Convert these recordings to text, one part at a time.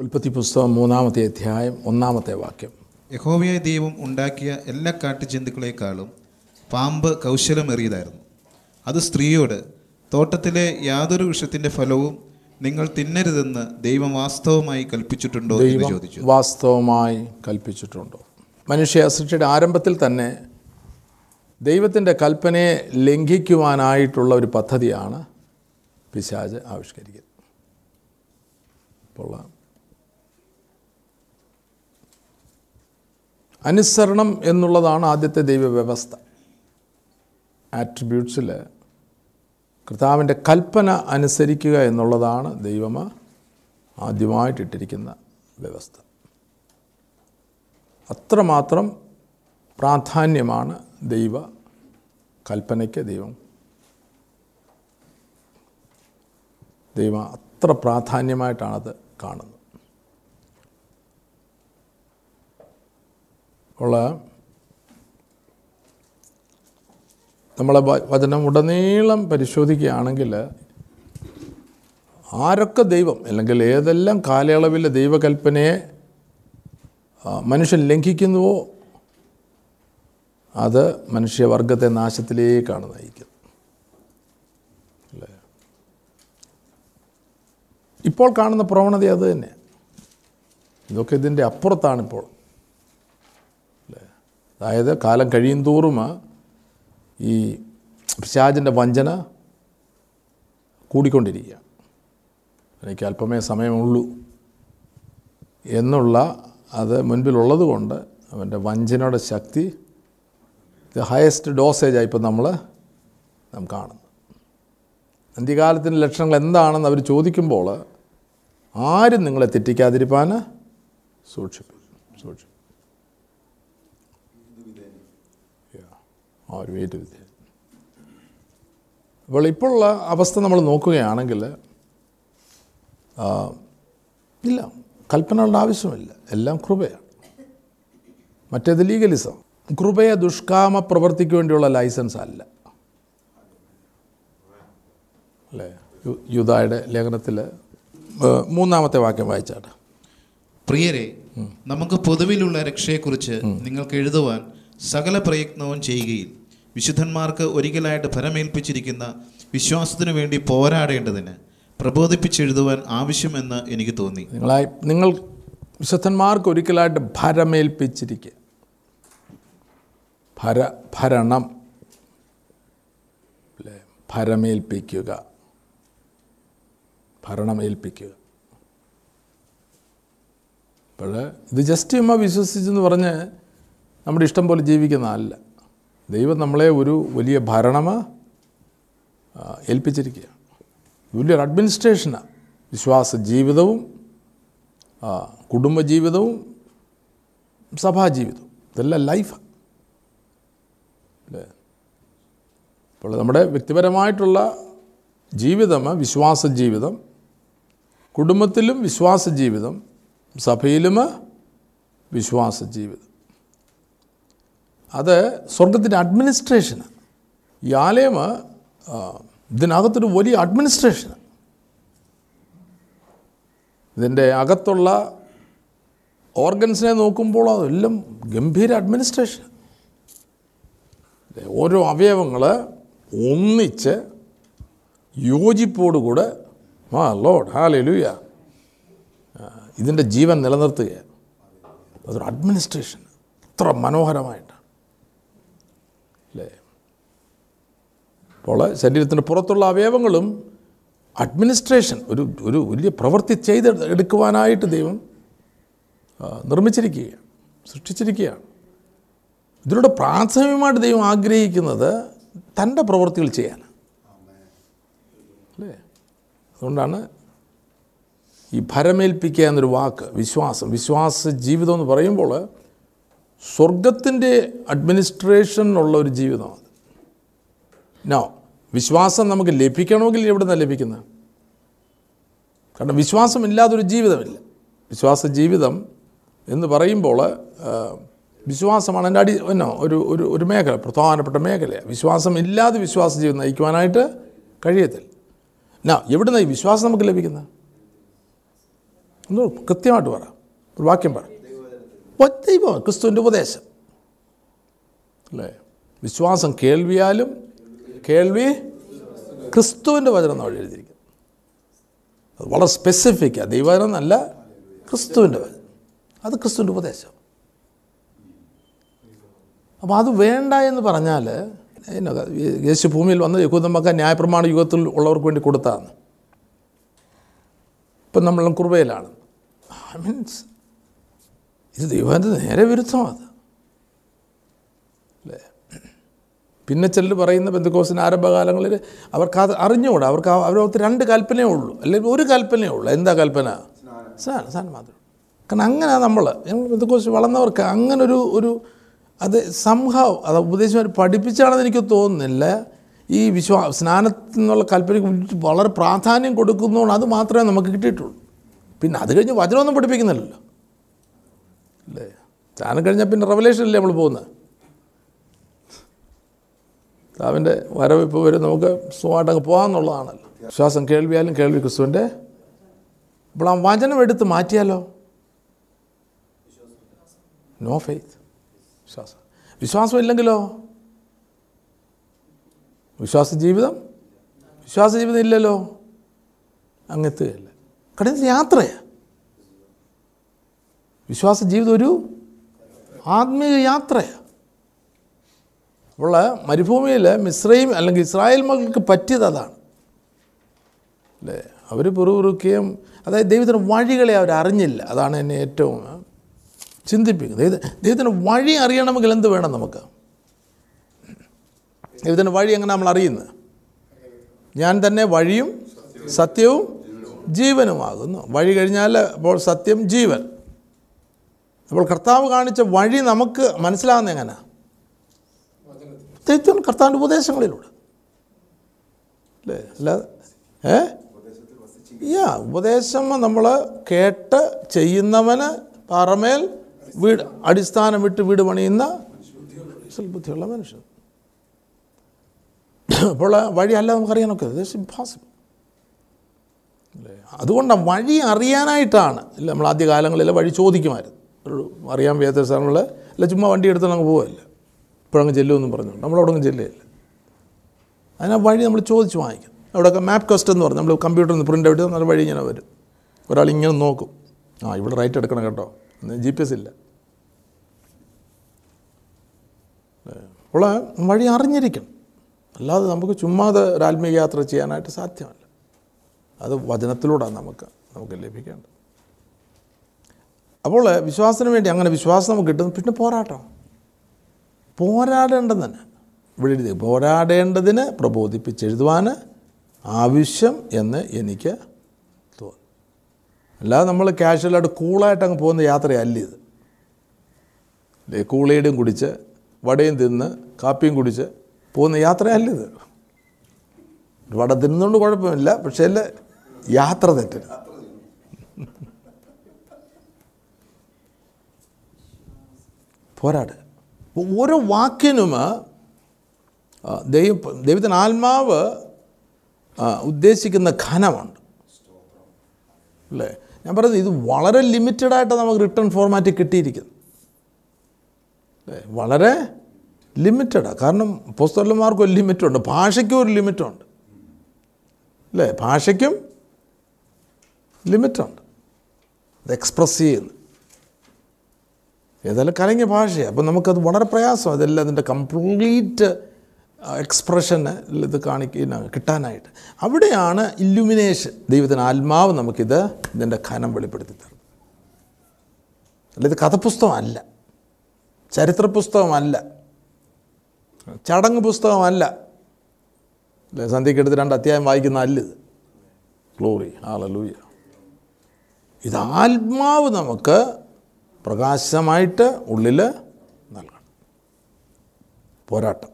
ഉൽപ്പത്തി പുസ്തകം മൂന്നാമത്തെ അധ്യായം ഒന്നാമത്തെ വാക്യം. യഹോവയായ ദൈവം ഉണ്ടാക്കിയ എല്ലാ കാട്ടുജന്തുക്കളെക്കാളും പാമ്പ് കൗശലമേറിയതായിരുന്നു. അത് സ്ത്രീയോട് തോട്ടത്തിലെ യാതൊരു വൃക്ഷത്തിന്റെ ഫലവും നിങ്ങൾ തിന്നരുതെന്ന് ദൈവം വാസ്തവമായി കൽപ്പിച്ചിട്ടുണ്ടോ എന്ന് ചോദിച്ചു. വാസ്തവമായി കൽപ്പിച്ചിട്ടുണ്ടോ? മനുഷ്യ സൃഷ്ടിയുടെ ആരംഭത്തിൽ തന്നെ ദൈവത്തിന്റെ കൽപ്പനയെ ലംഘിക്കുവാനായിട്ടുള്ള ഒരു പദ്ധതിയാണ് പിശാജ് ആവിഷ്കരിക്കുന്നത്. അപ്പോൾ അനുസരണം എന്നുള്ളതാണ് ആദ്യത്തെ ദൈവവ്യവസ്ഥ. ആട്രിബ്യൂട്ട്സിൽ കർത്താവിന്റെ കൽപ്പന അനുസരിക്കുക എന്നുള്ളതാണ് ദൈവം ആദ്യമായിട്ടിട്ടിരിക്കുന്ന വ്യവസ്ഥ. അത്രമാത്രം പ്രാധാന്യമാണ് ദൈവ കൽപ്പനയ്ക്ക് ദൈവം. ദൈവം അത്ര പ്രാധാന്യമായിട്ടാണത് കാണുന്നത്. അപ്പോൾ നമ്മളെ വചനം ഉടനീളം പരിശോധിക്കുകയാണെങ്കിൽ ആരൊക്കെ ദൈവം അല്ലെങ്കിൽ ഏതെല്ലാം കാലയളവിൽ ദൈവകൽപ്പനയെ മനുഷ്യൻ ലംഘിക്കുന്നുവോ അത് മനുഷ്യവർഗത്തെ നാശത്തിലേക്കാണ് നയിക്കുന്നത്. അല്ലേ? ഇപ്പോൾ കാണുന്ന പ്രവണത അത് തന്നെ. ഇതൊക്കെ ഇതിന്റെ അപ്പുറത്താണിപ്പോൾ. അതായത് കാലം കഴിയും തോറും ഈ പിശാചിന്റെ വഞ്ചന കൂടിക്കൊണ്ടിരിക്കുക. എനിക്ക് അല്പമേ സമയമുള്ളൂ എന്നുള്ള അത് മുൻപിലുള്ളത് കൊണ്ട് അവന്റെ വഞ്ചനയുടെ ശക്തി ദ ഹയസ്റ്റ് ഡോസേജായി ഇപ്പം നമ്മൾ നാം കാണുന്നത് അന്ത്യകാലത്തിന്റെ ലക്ഷണങ്ങൾ എന്താണെന്ന് അവർ ചോദിക്കുമ്പോൾ ആരും നിങ്ങളെ തെറ്റിക്കാതിരിപ്പാൻ സൂക്ഷിക്കും സൂക്ഷിക്കും ഒരു വെയിറ്റ് വിദ്യ അപ്പോൾ ഇപ്പോഴുള്ള അവസ്ഥ നമ്മൾ നോക്കുകയാണെങ്കിൽ ഇല്ല കൽപ്പനകളുടെ ആവശ്യമില്ല. എല്ലാം കൃപയാണ്. മറ്റേത് ലീഗലിസം. കൃപയെ ദുഷ്കാമ പ്രവർത്തിക്ക് വേണ്ടിയുള്ള ലൈസൻസ് അല്ല. അല്ലേ? യുദായുടെ ലേഖനത്തിൽ മൂന്നാമത്തെ വാക്യം വായിച്ചാട്ടെ. പ്രിയരെ നമുക്ക് പൊതുവിലുള്ള രക്ഷയെക്കുറിച്ച് നിങ്ങൾക്ക് എഴുതുവാൻ സകല പ്രയത്നവും ചെയ്യുകയിൽ വിശുദ്ധന്മാർക്ക് ഒരിക്കലായിട്ട് ഫലമേൽപ്പിച്ചിരിക്കുന്ന വിശ്വാസത്തിനു വേണ്ടി പോരാടേണ്ടതിന് പ്രബോധിപ്പിച്ചെഴുതുവാൻ ആവശ്യമെന്ന് എനിക്ക് തോന്നി. നിങ്ങളായി നിങ്ങൾ വിശുദ്ധന്മാർക്ക് ഒരിക്കലായിട്ട് ഭരമേൽപ്പിച്ചിരിക്കുക ഭര ഭരണം. അല്ലേ ഭരമേൽപ്പിക്കുക. ഭരണമേൽപ്പിക്കുക. അപ്പോൾ ഇത് ജസ്റ്റ് ചുമ്മാ വിശ്വസിച്ചെന്ന് പറഞ്ഞ് നമ്മുടെ ഇഷ്ടം പോലെ ജീവിക്കുന്നതല്ല ദൈവം നമ്മളെ ഒരു വലിയ ഭരണമ ആ, ഏൽപ്പിച്ചിരിക്കുകയാണ്. വലിയൊരു അഡ്മിനിസ്ട്രേഷനാണ് വിശ്വാസ ജീവിതവും കുടുംബജീവിതവും സഭാജീവിതവും. ഇതെല്ലാം ലൈഫാണ് അല്ലേ? അപ്പോൾ നമ്മുടെ വ്യക്തിപരമായിട്ടുള്ള ജീവിതം വിശ്വാസ ജീവിതം കുടുംബത്തിലും വിശ്വാസ ജീവിതം സഭയിലും വിശ്വാസ ജീവിതം. അത് സ്വർഗത്തിന്റെ അഡ്മിനിസ്ട്രേഷനാണ് ഈ ആലയം ഇതിനകത്തൊരു വലിയ അഡ്മിനിസ്ട്രേഷനാണ് ഇതിന്റെ അകത്തുള്ള ഓർഗൻസിനെ നോക്കുമ്പോൾ അതെല്ലാം ഗംഭീര അഡ്മിനിസ്ട്രേഷൻ ഓരോ അവയവങ്ങൾ ഒന്നിച്ച് യോജിപ്പോടുകൂടെ ആ ലോഡ് ഹാലേ ലൂയ ഇതിന്റെ ജീവൻ നിലനിർത്തുകയാണ്. അതൊരു അഡ്മിനിസ്ട്രേഷൻ അത്ര മനോഹരമായിട്ടാണ് അല്ലേ അപ്പോൾ ശരീരത്തിന്റെ പുറത്തുള്ള അവയവങ്ങളും അഡ്മിനിസ്ട്രേഷൻ ഒരു ഒരു വലിയ പ്രവൃത്തി ചെയ്ത് എടുക്കുവാനായിട്ട് ദൈവം നിർമ്മിച്ചിരിക്കുകയാണ് സൃഷ്ടിച്ചിരിക്കുകയാണ്. ഇതിലൂടെ പ്രാഥമികമായിട്ട് ദൈവം ആഗ്രഹിക്കുന്നത് തന്റെ പ്രവൃത്തികൾ ചെയ്യാൻ അല്ലേ? അതുകൊണ്ടാണ് ഈ ഭരമേൽപ്പിക്കുക എന്നൊരു വാക്ക് വിശ്വാസം വിശ്വാസ ജീവിതം എന്ന് പറയുമ്പോൾ സ്വർഗത്തിന്റെ അഡ്മിനിസ്ട്രേഷനുള്ള ഒരു ജീവിതമാണ്. നോ വിശ്വാസം നമുക്ക് ലഭിക്കണമെങ്കിൽ എവിടെ നിന്നാണ് ലഭിക്കുന്നത്? കാരണം വിശ്വാസമില്ലാതൊരു ജീവിതമില്ല. വിശ്വാസ ജീവിതം എന്ന് പറയുമ്പോൾ വിശ്വാസമാണ് എന്റെ അടി എന്നോ ഒരു ഒരു ഒരു മേഖല പ്രധാനപ്പെട്ട മേഖലയാണ്. വിശ്വാസം ഇല്ലാതെ വിശ്വാസ ജീവിതം നയിക്കുവാനായിട്ട് കഴിയത്തില്ല. എന്നാ എവിടുന്ന ഈ വിശ്വാസം നമുക്ക് ലഭിക്കുന്നത്? ഒന്ന് കൃത്യമായിട്ട് പറ. ഒരു വാക്യം പറ. ദൈവം ക്രിസ്തുവിന്റെ ഉപദേശം. അല്ലേ? വിശ്വാസം കേൾവിയാലും കേൾവി ക്രിസ്തുവിന്റെ വചനം എന്നാണ് എഴുതിയിരിക്കുന്നത് അത് വളരെ സ്പെസിഫിക്കാണ് ദൈവവചനം എന്നല്ല ക്രിസ്തുവിന്റെ വചനം. അത് ക്രിസ്തുവിന്റെ ഉപദേശം. അപ്പോൾ അത് വേണ്ട എന്ന് പറഞ്ഞാൽ യേശു ഭൂമിയിൽ വന്ന യഹൂദമ്മക്ക ന്യായപ്രമാണ യുഗത്തിൽ ഉള്ളവർക്ക് വേണ്ടി കൊടുത്താന്ന് ഇപ്പം നമ്മൾ കുർബയിലാണ്. മീൻസ് ഇത് ദൈവത്തിന്റെ നേരെ വിരുദ്ധമാണ് അല്ലേ പിന്നെ ചിലർ പറയുന്ന ബന്ധുക്കോസിന് ആരംഭകാലങ്ങളിൽ അവർക്ക് അത് അറിഞ്ഞുകൂടാ. അവർക്ക് അവരകത്ത് രണ്ട് കൽപ്പനയേ ഉള്ളൂ. അല്ലെങ്കിൽ ഒരു കൽപ്പനയേ ഉള്ളൂ. എന്താ കൽപ്പന? സാധനം സാധനം മാത്രം കാരണം അങ്ങനെ നമ്മൾ ഞങ്ങൾ ബന്ധുക്കോസ് വളർന്നവർക്ക് അങ്ങനെ ഒരു അത് സംഭവം അത് ഉപദേശം പഠിപ്പിച്ചാണെന്ന് എനിക്ക് തോന്നുന്നില്ല. ഈ വിശ്വാ സ്നാനത്തിൽ നിന്നുള്ള കൽപ്പനയ്ക്ക് വളരെ പ്രാധാന്യം കൊടുക്കുന്നതുകൊണ്ട് അത് മാത്രമേ നമുക്ക് കിട്ടിയിട്ടുള്ളൂ. പിന്നെ അത് കഴിഞ്ഞ് വചനമൊന്നും പഠിപ്പിക്കുന്നില്ലല്ലോ. അല്ലേ? സ്നാനം കഴിഞ്ഞാൽ പിന്നെ റെവലേഷനല്ലേ നമ്മൾ പോകുന്നത്? കർത്താവിന്റെ വരവ് വരും. നമുക്ക് സുഖമായിട്ടങ്ങ് പോകാമെന്നുള്ളതാണല്ലോ വിശ്വാസം കേൾവിയാലും കേൾവി ക്രിസ്തുവിന്റെ. അപ്പോൾ ആ വചനം എടുത്ത് മാറ്റിയാലോ? നോ ഫെയ്ത്ത് വിശ്വാസം. വിശ്വാസം ഇല്ലെങ്കിലോ? വിശ്വാസ ജീവിതം? വിശ്വാസ ജീവിതം ഇല്ലല്ലോ? അങ്ങെത്തുകയല്ല കഠിന യാത്രയാണ് വിശ്വാസ ജീവിതം ഒരു ആത്മീയ യാത്രയാണ് അപ്പോൾ മരുഭൂമിയിൽ മിശ്രയും അല്ലെങ്കിൽ ഇസ്രായേൽ മകൾക്ക് പറ്റിയത് അതാണ്. അല്ലേ? അവർ പുറകുറുക്കുകയും അതായത് ദൈവത്തിന്റെ വഴികളെ അവർ അറിഞ്ഞില്ല. അതാണ് എന്നെ ഏറ്റവും ചിന്തിപ്പിക്കുന്നത്. ദൈവ ദൈവത്തിന്റെ വഴി അറിയണമെങ്കിൽ എന്ത് വേണം നമുക്ക്? ദൈവത്തിന്റെ വഴി എങ്ങനെ നമ്മൾ അറിയുന്നത്? ഞാൻ തന്നെ വഴിയും സത്യവും ജീവനുമാകുന്നു. വഴി കഴിഞ്ഞാൽ അപ്പോൾ സത്യം ജീവൻ. അപ്പോൾ കർത്താവ് കാണിച്ച വഴി നമുക്ക് മനസ്സിലാകുന്ന എങ്ങനെയാണ് ദൈവത്തിന് കർത്താവിന്റെ ഉപദേശങ്ങളിലൂടെ അല്ലേ അല്ലാതെ ഏ? യാ ഉപദേശം നമ്മൾ കേട്ട് ചെയ്യുന്നവന് പാറമേൽ വീട് അടിസ്ഥാനം വിട്ട് വീട് പണിയുന്ന ബുദ്ധിയുള്ള മനുഷ്യൻ. അപ്പോൾ വഴി അല്ല നമുക്കറിയാനൊക്കെ ദസ് ഇംപോസിബിൾ അല്ലേ? അതുകൊണ്ടാണ് വഴി അറിയാനായിട്ടാണ്. ഇല്ല നമ്മൾ ആദ്യ കാലങ്ങളിൽ വഴി ചോദിക്കുമായിരുന്നു. അറിയാൻ വയ്യാത്ത സ്ഥലങ്ങളിൽ അല്ല ചുമ്മാ വണ്ടി എടുത്ത് നമുക്ക് പോവല്ല? ഇപ്പോഴങ്ങ് ചെല്ലുമെന്ന് പറഞ്ഞു നമ്മളവിടെ അങ്ങ് ചെല്ലുകയില്ല അതിനാ വഴി നമ്മൾ ചോദിച്ച് വാങ്ങിക്കും. അവിടെയൊക്കെ മാപ്പ് കസ്റ്റ് എന്ന് പറഞ്ഞു. നമ്മൾ കമ്പ്യൂട്ടറിൽ നിന്ന് പ്രിന്റ് ഔട്ട് നല്ല വഴി ഇങ്ങനെ വരും. ഒരാൾ ഇങ്ങനെ നോക്കും. ആ ഇവിടെ റൈറ്റ് എടുക്കണം കേട്ടോ. ജി പി എസ് ഇല്ല. അപ്പോൾ വഴി അറിഞ്ഞിരിക്കണം. അല്ലാതെ നമുക്ക് ചുമ്മാതെ ഒരു യാത്ര ചെയ്യാനായിട്ട് സാധ്യമല്ല. അത് വചനത്തിലൂടെയാണ് നമുക്ക് നമുക്ക് ലഭിക്കേണ്ടത്. അപ്പോൾ വിശ്വാസത്തിന് വേണ്ടി അങ്ങനെ വിശ്വാസം നമുക്ക് കിട്ടുന്നു. പിന്നെ പോരാട്ടം. പോരാടേണ്ടത് തന്നെ ഇവിടെ എഴുതി പോരാടേണ്ടതിന് പ്രബോധിപ്പിച്ചെഴുതുവാൻ ആവശ്യം എന്ന് എനിക്ക് തോന്നി അല്ലാതെ നമ്മൾ ക്യാഷ്വലായിട്ട് കൂളായിട്ട് അങ്ങ് പോകുന്ന യാത്രയല്ല ഇത്. അല്ലേ കൂളയുടെയും കുടിച്ച് വടയും തിന്ന് കാപ്പിയും കുടിച്ച് പോകുന്ന യാത്രയല്ല ഇത്. വട തിന്നുകൊണ്ട് കുഴപ്പമില്ല പക്ഷേ അല്ല യാത്ര തെറ്റരുത് പോരാടുക ഓരോ വാക്കിനും ദൈവം ദൈവത്തിന് ആത്മാവ് ഉദ്ദേശിക്കുന്ന ഘനമുണ്ട്. അല്ലേ? ഞാൻ പറയുന്നത് ഇത് വളരെ ലിമിറ്റഡായിട്ട് നമുക്ക് റിട്ടേൺ ഫോർമാറ്റ് കിട്ടിയിരിക്കുന്നു. അല്ലേ? വളരെ ലിമിറ്റഡാണ് കാരണം പുസ്തകന്മാർക്ക് ഒരു ലിമിറ്റുണ്ട് ഭാഷയ്ക്കും ഒരു ലിമിറ്റുണ്ട്. അല്ലേ? ഭാഷയ്ക്കും ലിമിറ്റുണ്ട്. അത് എക്സ്പ്രസ് ചെയ്യുന്നു. ഏതായാലും കലങ്ങിയ ഭാഷയാണ് അപ്പം നമുക്കത് വളരെ പ്രയാസം. അതെല്ലാം അതിന്റെ കംപ്ലീറ്റ് എക്സ്പ്രഷന് ഇത് കാണിക്കുന്ന കിട്ടാനായിട്ട്. അവിടെയാണ് ഇല്ലുമിനേഷൻ ദൈവത്തിന് ആത്മാവ് നമുക്കിത് ഇതിന്റെ ഖനം വെളിപ്പെടുത്തി തരുന്നത്. അല്ല ഇത് കഥപുസ്തകമല്ല. ചരിത്ര പുസ്തകമല്ല ചടങ്ങ് പുസ്തകമല്ല. അല്ലെ സന്ധ്യക്കെടുത്ത് രണ്ട് അധ്യായം വായിക്കുന്ന അല്ലിത് ഗ്ലോറി ആളലൂയ ഇത് ആത്മാവ് നമുക്ക് പ്രകാശമായിട്ട് ഉള്ളിൽ നൽകണം. പോരാട്ടം.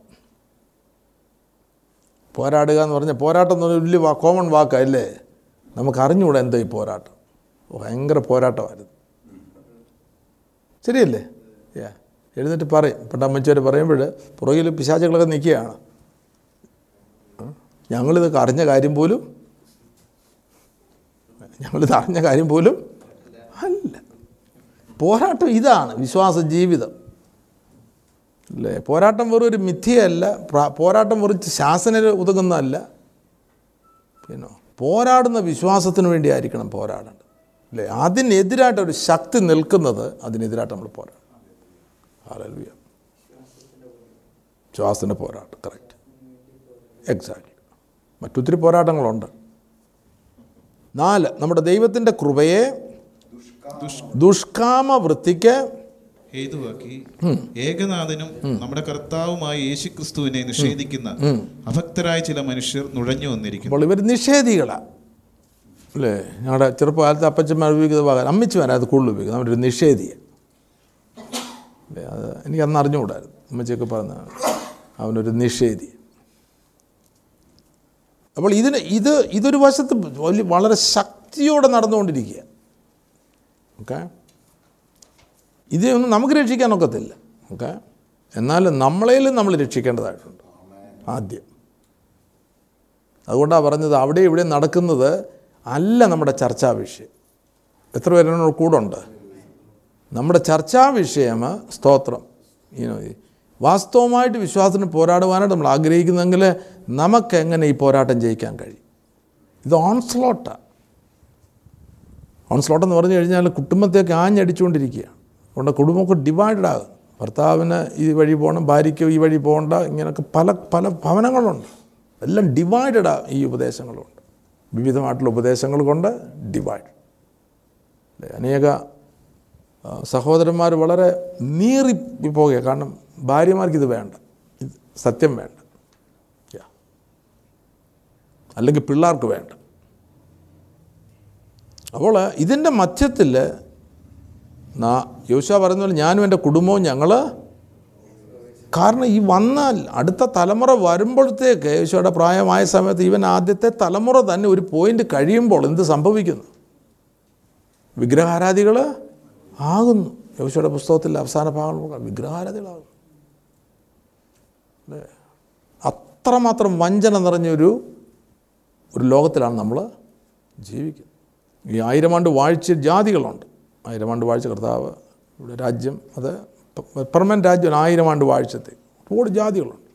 പോരാടുക എന്ന് പറഞ്ഞാൽ പോരാട്ടം എന്ന് പറഞ്ഞാൽ വലിയ കോമൺ വാക്കല്ലേ? നമുക്ക് അറിഞ്ഞുകൂടാ എന്താ ഈ പോരാട്ടം. ഭയങ്കര പോരാട്ടമായിരുന്നു. ശരിയല്ലേ? യാ എഴുന്നേറ്റ് പറയും. ഇപ്പം അമ്മച്ചവർ പറയുമ്പോൾ പുറകിൽ പിശാചുകളൊക്കെ നിൽക്കുകയാണ്. ഞങ്ങളിത് അറിഞ്ഞ കാര്യം പോലും ഞങ്ങളിത് അറിഞ്ഞ കാര്യം പോലും അല്ല. പോരാട്ടം ഇതാണ് വിശ്വാസ ജീവിതം. അല്ലേ? പോരാട്ടം വെറും ഒരു മിഥ്യയല്ല പോരാട്ടം വെറും ശാസന ഉതകുന്നതല്ല പിന്നെ പോരാടുന്ന വിശ്വാസത്തിന് വേണ്ടി ആയിരിക്കണം പോരാടേണ്ടത്. അല്ലേ? അതിനെതിരായിട്ട് ഒരു ശക്തി നിൽക്കുന്നത് അതിനെതിരായിട്ട് നമ്മൾ പോരാടണം. വിശ്വാസത്തിന്റെ പോരാട്ടം കറക്റ്റ് എക്സാക്ട്ലി മറ്റൊത്തിരി പോരാട്ടങ്ങളുണ്ട്. നാല് നമ്മുടെ ദൈവത്തിന്റെ കൃപയെ ദുഷ്കാമ വൃത്തിക്ക് ഹേതുവാക്കി ഏകനാഥനും നമ്മുടെ കർത്താവുമായ യേശുക്രിസ്തുവിനെ നിഷേധിക്കുന്ന അഭക്തരായ ചില മനുഷ്യർ നുഴഞ്ഞു വന്നിരിക്കുന്നു. അപ്പോൾ ഇവർ നിഷേധികളാണ് അല്ലേ? ഞങ്ങളുടെ ചെറുപ്പകാലത്ത് അപ്പച്ചന്മാർ ഉപയോഗിക്കുന്ന ഭാഗം അമ്മച്ചിമാരാണ് അത് കൂടുതൽ ഉപയോഗിക്കുന്നത് അവരൊരു നിഷേധിയ. അല്ലേ? അത് എനിക്ക് അന്ന് അറിഞ്ഞുകൂടായിരുന്നു. അമ്മച്ചിയൊക്കെ പറഞ്ഞ അവനൊരു നിഷേധി അപ്പോൾ ഇതിന് ഇത് ഇതൊരു വശത്ത് വലിയ വളരെ ശക്തിയോടെ നടന്നുകൊണ്ടിരിക്കുക ഓക്കെ ഇതൊന്നും നമുക്ക് രക്ഷിക്കാൻ ഒക്കത്തില്ല. ഓക്കെ എന്നാലും നമ്മളേലും നമ്മൾ രക്ഷിക്കേണ്ടതായിട്ടുണ്ട്. ആദ്യം. അതുകൊണ്ടാണ് പറഞ്ഞത് അവിടെ ഇവിടെ നടക്കുന്നത് അല്ല നമ്മുടെ ചർച്ചാ വിഷയം. എത്ര പേരുടെ കൂടെ ഉണ്ട് നമ്മുടെ ചർച്ചാ വിഷയം സ്തോത്രം. ഈ വാസ്തവമായിട്ട് വിശ്വാസത്തിന് പോരാടുവാനായിട്ട് നമ്മൾ ആഗ്രഹിക്കുന്നെങ്കിൽ നമുക്ക് എങ്ങനെ ഈ പോരാട്ടം ജയിക്കാൻ കഴിയും? ഇത് ഓൺസ്ലോട്ടാണ് ഓൺസ്ലോട്ട് എന്ന് പറഞ്ഞു കഴിഞ്ഞാൽ കുടുംബത്തേക്ക് ആഞ്ഞടിച്ചുകൊണ്ടിരിക്കുകയാണ് അതുകൊണ്ട് കുടുംബമൊക്കെ ഡിവൈഡഡ് ആകും. ഭർത്താവിന് ഈ വഴി പോകണം ഭാര്യയ്ക്ക് ഈ വഴി പോകണ്ട ഇങ്ങനെയൊക്കെ പല പല ഭവനങ്ങളുണ്ട്. എല്ലാം ഡിവൈഡഡ് ഈ ഉപദേശങ്ങളുണ്ട്. വിവിധമായിട്ടുള്ള ഉപദേശങ്ങൾ കൊണ്ട് ഡിവൈഡ് അനേക ആ, സഹോദരന്മാർ വളരെ നീറി പോകുക കാരണം ഭാര്യമാർക്ക് ഇത് വേണ്ട. സത്യം വേണ്ട. അല്ലെങ്കിൽ പിള്ളേർക്ക് വേണ്ട. അപ്പോൾ ഇതിന്റെ മധ്യത്തിൽ യോശ പറയുന്ന പോലെ ഞാനും എന്റെ കുടുംബവും ഞങ്ങൾ കാരണം ഈ വന്നാൽ അടുത്ത തലമുറ വരുമ്പോഴത്തേക്ക് യേശുവയുടെ പ്രായമായ സമയത്ത് ഇവൻ ആദ്യത്തെ തലമുറ തന്നെ ഒരു പോയിന്റ് കഴിയുമ്പോൾ എന്ത് സംഭവിക്കുന്നു? വിഗ്രഹാരാധികൾ ആകുന്നു. യോശുയുടെ പുസ്തകത്തിൽ അവസാന ഭാഗങ്ങൾ വിഗ്രഹാരാധികളാകുന്നു. അല്ലേ? അത്രമാത്രം വഞ്ചന നിറഞ്ഞൊരു ഒരു ലോകത്തിലാണ് നമ്മൾ ജീവിക്കുന്നത്. ഈ ആയിരം ആണ്ട് വാഴ്ച ജാതികളുണ്ട്. ആയിരം ആണ്ട് വാഴ്ച കർത്താവ് ഇവിടെ രാജ്യം അത് പെർമനന്റ് രാജ്യം ആയിരം ആണ്ട് വാഴ്ചത്തെ ഒരുപാട് ജാതികളുണ്ട്.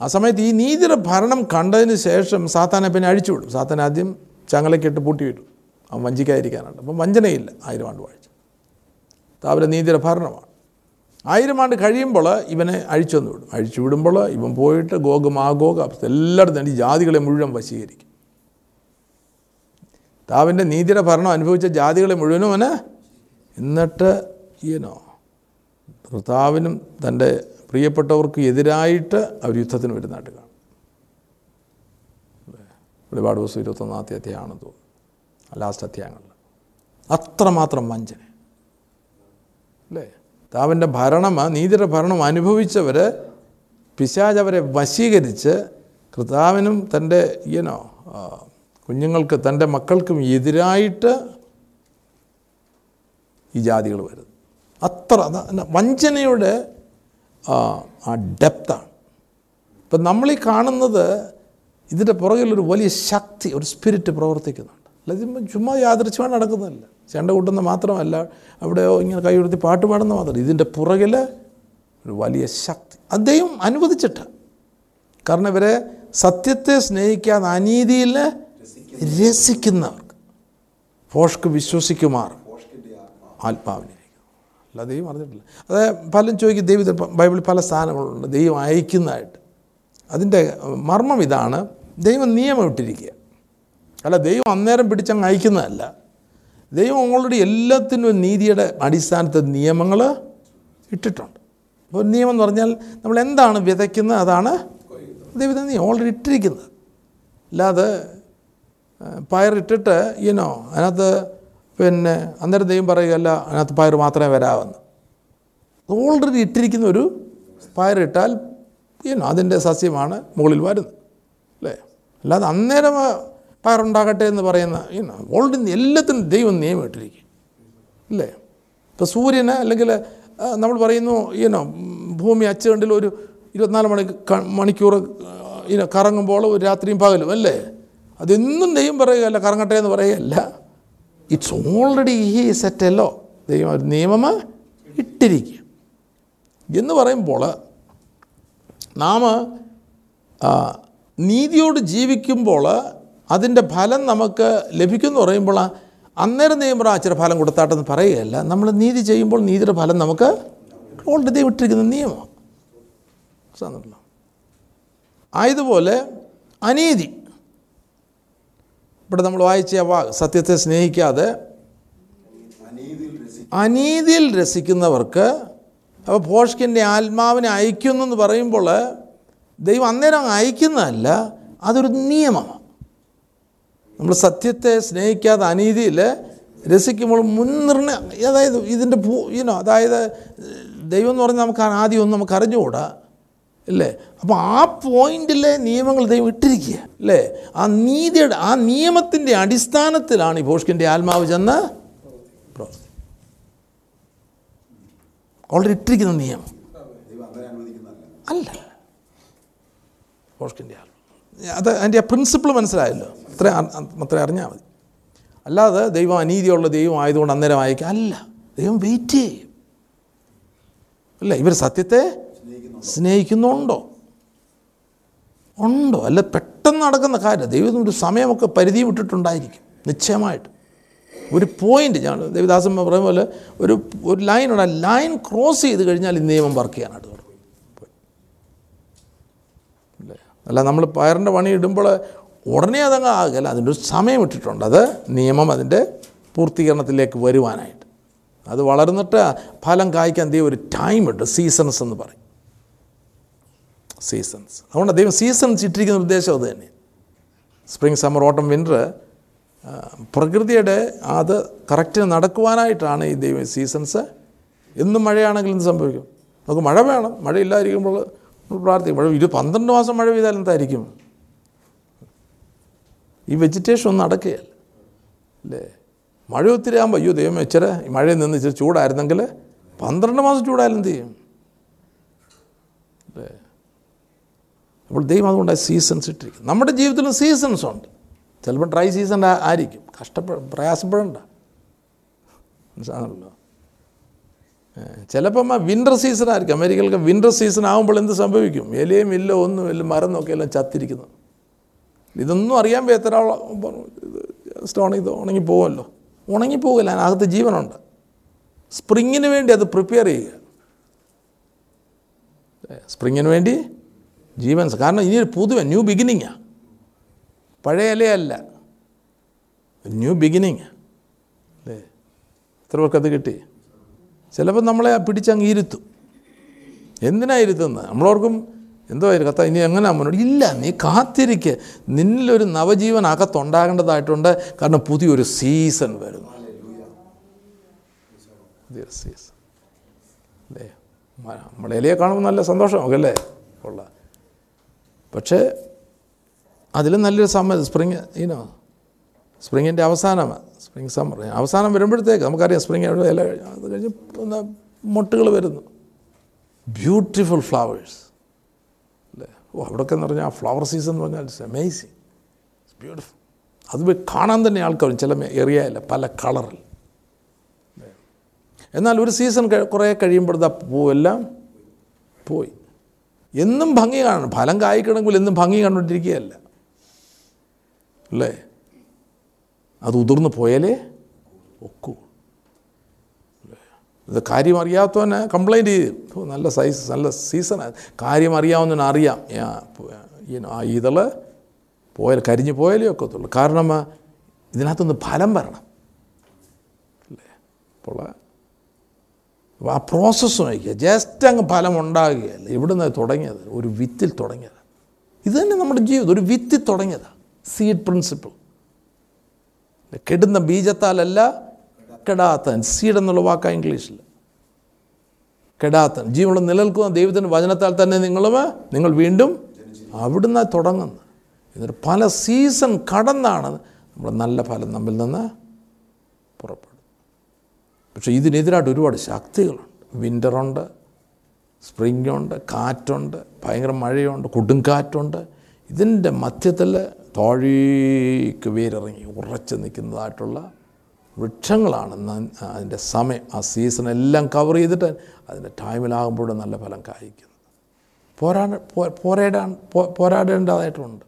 ആ സമയത്ത് ഈ നീതിയുടെ ഭരണം കണ്ടതിന് ശേഷം സാത്താനെ പിന്നെ അഴിച്ചുവിടും സാത്താൻ ആദ്യം ചങ്ങലക്കിട്ട് പൂട്ടിവിടും അവൻ വഞ്ചിക്കാതിരിക്കാനുണ്ട് അപ്പം വഞ്ചനയില്ല ആയിരം ആണ്ട് വാഴ്ച. താപര നീതിയുടെ ഭരണമാണ്. ആയിരം ആണ്ട് കഴിയുമ്പോൾ ഇവനെ അഴിച്ചു വന്നു വിടും. അഴിച്ചു വിടുമ്പോൾ ഇവൻ പോയിട്ട് ഗോഗ് മാഗോഗ് എല്ലായിടത്തും ഈ ജാതികളെ മുഴുവൻ വശീകരിക്കും. താവിന്റെ നീതിയുടെ ഭരണം അനുഭവിച്ച ജാതികളെ മുഴുവനും അവന് എന്നിട്ട് ഈനോ. കർത്താവിനും തന്റെ പ്രിയപ്പെട്ടവർക്ക് എതിരായിട്ട് അവർ യുദ്ധത്തിന് വരുന്നതായിട്ട് കാണും ഒരുപാട് ദിവസം ഇരുപത്തൊന്നാമത്തെ അധ്യായമാണെന്ന് തോന്നുന്നു. ലാസ്റ്റ് അധ്യായങ്ങളിൽ. അത്രമാത്രം വഞ്ചന. അല്ലേ? താവിന്റെ ഭരണം നീതിയുടെ ഭരണം അനുഭവിച്ചവർ പിശാജ് അവരെ വശീകരിച്ച് കർത്താവിനും തന്റെ ഈനോ കുഞ്ഞുങ്ങൾക്ക് തന്റെ മക്കൾക്കും എതിരായിട്ട് ഈ ജാതികൾ വരുന്നത് അത്ര വഞ്ചനയുടെ ആ, ഡെപ്താണ് ഇപ്പം നമ്മളീ കാണുന്നത് ഇതിന്റെ പുറകിലൊരു വലിയ ശക്തി ഒരു സ്പിരിറ്റ് പ്രവർത്തിക്കുന്നുണ്ട്. അല്ലാതെ ചുമ്മാ യാദൃശ്യമായി നടക്കുന്നതല്ല. ചെണ്ട കൂട്ടുന്ന മാത്രമല്ല അവിടെയോ ഇങ്ങനെ കൈ പാട്ട് പാടുന്ന മാത്രം ഇതിന്റെ പുറകിൽ ഒരു വലിയ ശക്തി. അദ്ദേഹം അനുവദിച്ചിട്ട്. കാരണം ഇവരെ സത്യത്തെ സ്നേഹിക്കാതെ അനീതിയിൽ രസിക്കുന്നവർക്ക് ഫോഷ്ക്ക് വിശ്വസിക്കുമാർ ആത്മാവിനെ അല്ല ദൈവം അറിഞ്ഞിട്ടില്ല. അത് പലരും ചോദിക്കും ദൈവം ബൈബിളിൽ പല സ്ഥാനങ്ങളുണ്ട് ദൈവം അയക്കുന്നതായിട്ട്. അതിന്റെ മർമ്മം ഇതാണ് ദൈവം നിയമം ഇട്ടിരിക്കുക അല്ല ദൈവം അന്നേരം പിടിച്ചങ്ങ് അയക്കുന്നതല്ല. ദൈവം ഓൾറെഡി എല്ലാത്തിനും നീതിയുടെ അടിസ്ഥാനത്തെ നിയമങ്ങൾ ഇട്ടിട്ടുണ്ട്. അപ്പോൾ നിയമം എന്ന് പറഞ്ഞാൽ നമ്മൾ എന്താണ് വിതയ്ക്കുന്നത്? അതാണ് ദൈവത്തെ നീ ഓൾറെഡി ഇട്ടിരിക്കുന്നത്. അല്ലാതെ പയറിട്ടിട്ട് ഈനോ അതിനകത്ത് പിന്നെ അന്നേരം ദൈവം പറയുകയല്ല അതിനകത്ത് പയർ മാത്രമേ വരാമെന്ന് ഓൾറെഡി ഇട്ടിരിക്കുന്ന ഒരു പയറിട്ടാൽ ഈനോ അതിന്റെ സസ്യമാണ് മുകളിൽ വരുന്നത്. അല്ലേ? അല്ലാതെ അന്നേരം പയറുണ്ടാകട്ടെ എന്ന് പറയുന്ന ഈനോ ഓൾറെഡി എല്ലാത്തിനും ദൈവം നിയമം ഇട്ടിരിക്കും അല്ലേ? ഇപ്പോൾ സൂര്യന് അല്ലെങ്കിൽ നമ്മൾ പറയുന്നു ഈനോ ഭൂമി അച്ചുകണ്ടിൽ ഒരു ഇരുപത്തിനാല് മണി മണിക്കൂർ ഇനോ കറങ്ങുമ്പോൾ ഒരു രാത്രിയും പകലും അല്ലേ? അതെന്നും ദൈവം പറയുകയല്ല കറങ്ങട്ടെ എന്ന് പറയുകയല്ല. ഇറ്റ്സ് ഓൾറെഡി ഹി സെറ്റ് അല്ലോ ദൈവം ഒരു നിയമം ഇട്ടിരിക്കുക. എന്ന് പറയുമ്പോൾ നാം നീതിയോട് ജീവിക്കുമ്പോൾ അതിന്റെ ഫലം നമുക്ക് ലഭിക്കുമെന്ന് പറയുമ്പോൾ അന്നേരം നിയമം ഇച്ചിരി ഫലം കൊടുത്താട്ടെന്ന് പറയുകയല്ല. നമ്മൾ നീതി ചെയ്യുമ്പോൾ നീതിയുടെ ഫലം നമുക്ക് ഓൾറെഡി ദൈവം ഇട്ടിരിക്കുന്ന നിയമം. ആയതുപോലെ അനീതി. ഇവിടെ നമ്മൾ വായിച്ച സത്യത്തെ സ്നേഹിക്കാതെ അനീതിയിൽ രസിക്കുന്നവർക്ക് അപ്പോൾ പോഷ്കിന്റെ ആത്മാവിനെ അയക്കുന്നു എന്ന് പറയുമ്പോൾ ദൈവം അന്നേരം അയക്കുന്നതല്ല അതൊരു നിയമമാണ്. നമ്മൾ സത്യത്തെ സ്നേഹിക്കാതെ അനീതിയിൽ രസിക്കുമ്പോൾ മുൻനിർണയം അതായത് ഇതിന്റെ ഭൂ ഇനോ അതായത് ദൈവം എന്ന് പറഞ്ഞാൽ നമുക്ക് ആദ്യമൊന്നും നമുക്ക് അറിഞ്ഞുകൂടാ. അല്ലേ അപ്പോൾ ആ പോയിന്റിലെ നിയമങ്ങൾ ദൈവം ഇട്ടിരിക്കുക അല്ലേ ആ നീതിയുടെ ആ നിയമത്തിന്റെ അടിസ്ഥാനത്തിലാണ് ഈ ഭോഷ്കിന്റെ ആത്മാവ് ചെന്ന് പ്രവർത്തി ഓൾറെഡി ഇട്ടിരിക്കുന്ന നിയമം. അല്ല ഭോഷ്കിന്റെ ആത്മാവ്. അത് അതിന്റെ ആ പ്രിൻസിപ്പിൾ മനസ്സിലായല്ലോ. അത്ര അത്ര അറിഞ്ഞാൽ മതി. അല്ലാതെ ദൈവം അനീതിയുള്ള ദൈവം ആയതുകൊണ്ട് അന്നേരം അയക്കുക അല്ല. ദൈവം വെയിറ്റ് ചെയ്യും. അല്ല ഇവർ സത്യത്തെ സ്നേഹിക്കുന്നുണ്ടോ? ഉണ്ടോ? അല്ല പെട്ടെന്ന് നടക്കുന്ന കാര്യം. ദൈവത്തിന് ഒരു സമയമൊക്കെ പരിധി വിട്ടിട്ടുണ്ടായിരിക്കും നിശ്ചയമായിട്ട്. ഒരു പോയിന്റ് ഞാൻ ദേവിദാസൻ പറയുന്ന പോലെ ഒരു ഒരു ലൈൻ ആ ലൈൻ ക്രോസ് ചെയ്ത് കഴിഞ്ഞാൽ ഈ നിയമം വർക്ക് ചെയ്യാനായിട്ട് തുടങ്ങും അല്ലേ? നമ്മൾ പയറിന്റെ പണി ഇടുമ്പോൾ ഉടനെ അതങ്ങ് ആകില്ല അതിന്റെ ഒരു സമയം ഇട്ടിട്ടുണ്ട്. അത് നിയമം അതിന്റെ പൂർത്തീകരണത്തിലേക്ക് വരുവാനായിട്ട്. അത് വളർന്നിട്ട് ഫലം കായ്ക്കാൻ ദൈവം ഒരു ടൈം ഇട്ട് സീസൺസ് എന്ന് പറയും. സീസൺസ്. അതുകൊണ്ട് ദൈവം സീസൺസ് ഇട്ടിരിക്കുന്ന ഉദ്ദേശം അത് തന്നെ. സ്പ്രിങ് സമ്മർ ഓട്ടം വിന്റർ പ്രകൃതിയുടെ അത് കറക്റ്റിന് നടക്കുവാനായിട്ടാണ് ഈ ദൈവം സീസൺസ്. എന്നും മഴയാണെങ്കിൽ എന്ത് സംഭവിക്കും? നമുക്ക് മഴ വേണം. മഴയില്ലാതിരിക്കുമ്പോൾ നമ്മൾ പ്രാർത്ഥിക്കും. മഴ ഇരു പന്ത്രണ്ട് മാസം മഴ പെയ്താൽ എന്തായിരിക്കും? ഈ വെജിറ്റേഷൻ ഒന്നും നടക്കുകയല്ല. അല്ലേ? മഴ ഒത്തിരി ആകുമ്പോൾ അയ്യോ ദൈവം ഇച്ചിരി മഴയിൽ നിന്ന് ഇച്ചിരി ചൂടായിരുന്നെങ്കിൽ പന്ത്രണ്ട് മാസം ചൂടായാലും എന്ത് ചെയ്യും? അല്ലേ? അപ്പോൾ ദൈവം അതുകൊണ്ട് സീസൺസ് ഇട്ടിരിക്കും നമ്മുടെ ജീവിതത്തിലും സീസൺസ് ഉണ്ട്. ചിലപ്പോൾ ഡ്രൈ സീസൺ ആയിരിക്കും. കഷ്ടപ്പെട പ്രയാസപ്പെടണ്ട. മനസ്സിലാണല്ലോ ചിലപ്പം വിന്റർ സീസൺ ആയിരിക്കും. അമേരിക്കയിലൊക്കെ വിന്റർ സീസൺ ആകുമ്പോൾ എന്ത് സംഭവിക്കും? ഇലയും ഇല്ല ഒന്നും ഇല്ല മരം നോക്കി എല്ലാം ചത്തിരിക്കുന്നു. ഇതൊന്നും അറിയാൻ ഉണങ്ങി ഇത് ഉണങ്ങി പോകുമല്ലോ ഉണങ്ങി പോകില്ല അതിനകത്ത് ജീവനുണ്ട്. സ്പ്രിങ്ങിന് വേണ്ടി അത് പ്രിപ്പയർ ചെയ്യുക. സ്പ്രിങ്ങിന് വേണ്ടി ജീവൻ കാരണം ഇനിയൊരു പുതുവ ന്യൂ ബിഗിനിങ്ങാണ് പഴയ ഇലയല്ല. ന്യൂ ബിഗിനിങ് അല്ലേ? എത്ര പേർക്കത് കിട്ടി? ചിലപ്പോൾ നമ്മളെ പിടിച്ചങ്ങ് ഇരുത്തും. എന്തിനാ ഇരുത്തുന്നത് നമ്മളോർക്കും എന്തോ കത്ത ഇനി എങ്ങനെ മുന്നോട്ട്? ഇല്ല നീ കാത്തിരിക്കുക നിന്നിലൊരു നവജീവൻ അകത്തുണ്ടാകേണ്ടതായിട്ടുണ്ട്. കാരണം പുതിയൊരു സീസൺ വരുന്നു. പുതിയൊരു സീസൺ അല്ലേ? നമ്മളെ ഇലയെ കാണുമ്പോൾ നല്ല സന്തോഷമൊക്കെ അല്ലേ? ഉള്ള പക്ഷേ അതിലും നല്ലൊരു സമയം സ്പ്രിങ് ഈനോ സ്പ്രിങ്ങിന്റെ അവസാനമാണ് സ്പ്രിങ് സമ്മർ അവസാനം വരുമ്പോഴത്തേക്ക് നമുക്കറിയാം സ്പ്രിങ് ഇല കഴിഞ്ഞ്. അത് കഴിഞ്ഞ് മുട്ടുകൾ വരുന്നു. ബ്യൂട്ടിഫുൾ ഫ്ലവേഴ്സ് അല്ലേ? ഓ അവിടെയൊക്കെ എന്ന് പറഞ്ഞാൽ ആ ഫ്ലവർ സീസൺ എന്ന് പറഞ്ഞാൽ ഇറ്റ്സ് അമേസിങ് ഇറ്റ്സ് ബ്യൂട്ടിഫുൾ അത് കാണാൻ തന്നെ ആൾക്കാരും ചില ഏരിയയില്ല പല കളറിൽ എന്നാൽ ഒരു സീസൺ കുറേ കഴിയുമ്പോഴത്തെ പൂവെല്ലാം പോയി. എന്നും ഭംഗി കാണണം. ഫലം കായ്ക്കണമെങ്കിൽ എന്നും ഭംഗി കണ്ടുകൊണ്ടിരിക്കുകയല്ല. അല്ലേ? അത് ഉതിർന്നു പോയാലേ ഒക്കൂ? ഇത് കാര്യം അറിയാത്തവനെ കംപ്ലൈന്റ് ചെയ്യും. നല്ല സൈസ് നല്ല സീസണാണ് കാര്യം അറിയാവുന്നവന് അറിയാം. ആ, ഇതൾ പോയാൽ കരിഞ്ഞു പോയാലേ ഒക്കത്തുള്ളൂ. കാരണം ഇതിനകത്തൊന്ന് ഫലം വരണം. അല്ലേ? അപ്പോൾ ആ പ്രോസസ്സ് നോക്കുക ജസ്റ്റ് അങ്ങ് ഫലം ഉണ്ടാകുകയല്ല ഇവിടുന്ന് തുടങ്ങിയത്. ഒരു വിത്തിൽ തുടങ്ങിയത്. ഇത് തന്നെ നമ്മുടെ ജീവിതം. ഒരു വിത്തിൽ തുടങ്ങിയതാണ് സീഡ് പ്രിൻസിപ്പിൾ കെടുന്ന ബീജത്താലല്ല കെടാത്തൻ സീഡ് എന്നുള്ള വാക്ക ഇംഗ്ലീഷിൽ കെടാത്തൻ ജീവനുള്ള നിലനിൽക്കുന്ന ദൈവത്തിന്റെ വചനത്താൽ തന്നെ നിങ്ങളും നിങ്ങൾ വീണ്ടും അവിടുന്ന് തുടങ്ങുന്നു. എന്നിട്ട് പല സീസൺ കടന്നാണ് നമ്മൾ നല്ല ഫലം നമ്മിൽ നിന്ന് പക്ഷേ ഇതിനെതിരായിട്ട് ഒരുപാട് ശക്തികളുണ്ട്. വിന്ററുണ്ട് സ്പ്രിങ്ങുണ്ട് കാറ്റുണ്ട് ഭയങ്കര മഴയുണ്ട് കൊടുങ്കാറ്റുണ്ട് ഇതിന്റെ മധ്യത്തിൽ താഴേക്ക് വേരിറങ്ങി ഉറച്ചു നിൽക്കുന്നതായിട്ടുള്ള വൃക്ഷങ്ങളാണ് അതിന്റെ സമയം ആ സീസൺ എല്ലാം കവർ ചെയ്തിട്ട് അതിന്റെ ടൈമിലാകുമ്പോഴും നല്ല ഫലം കായ്ക്കുന്നത് പോരാ പോരാടാൻ പോരാടേണ്ടതായിട്ടുണ്ട്.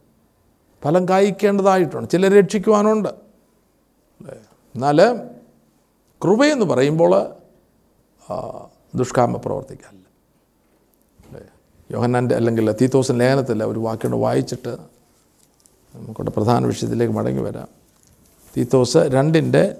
ഫലം കായ്ക്കേണ്ടതായിട്ടുണ്ട്. ചിലർ രക്ഷിക്കുവാനുണ്ട്? എന്നാൽ കൃപയെന്ന് പറയുമ്പോൾ ദുഷ്കാമ പ്രവർത്തിക്കല്ല യോഹന്നാന്റെ അല്ലെങ്കിൽ തീത്തോസൻ ലേഖനത്തിൽ ഒരു വാക്കിയോട് വായിച്ചിട്ട് നമുക്കവിടെ പ്രധാന വിഷയത്തിലേക്ക് മടങ്ങി വരാം. തീത്തോസ് രണ്ടിന്റെ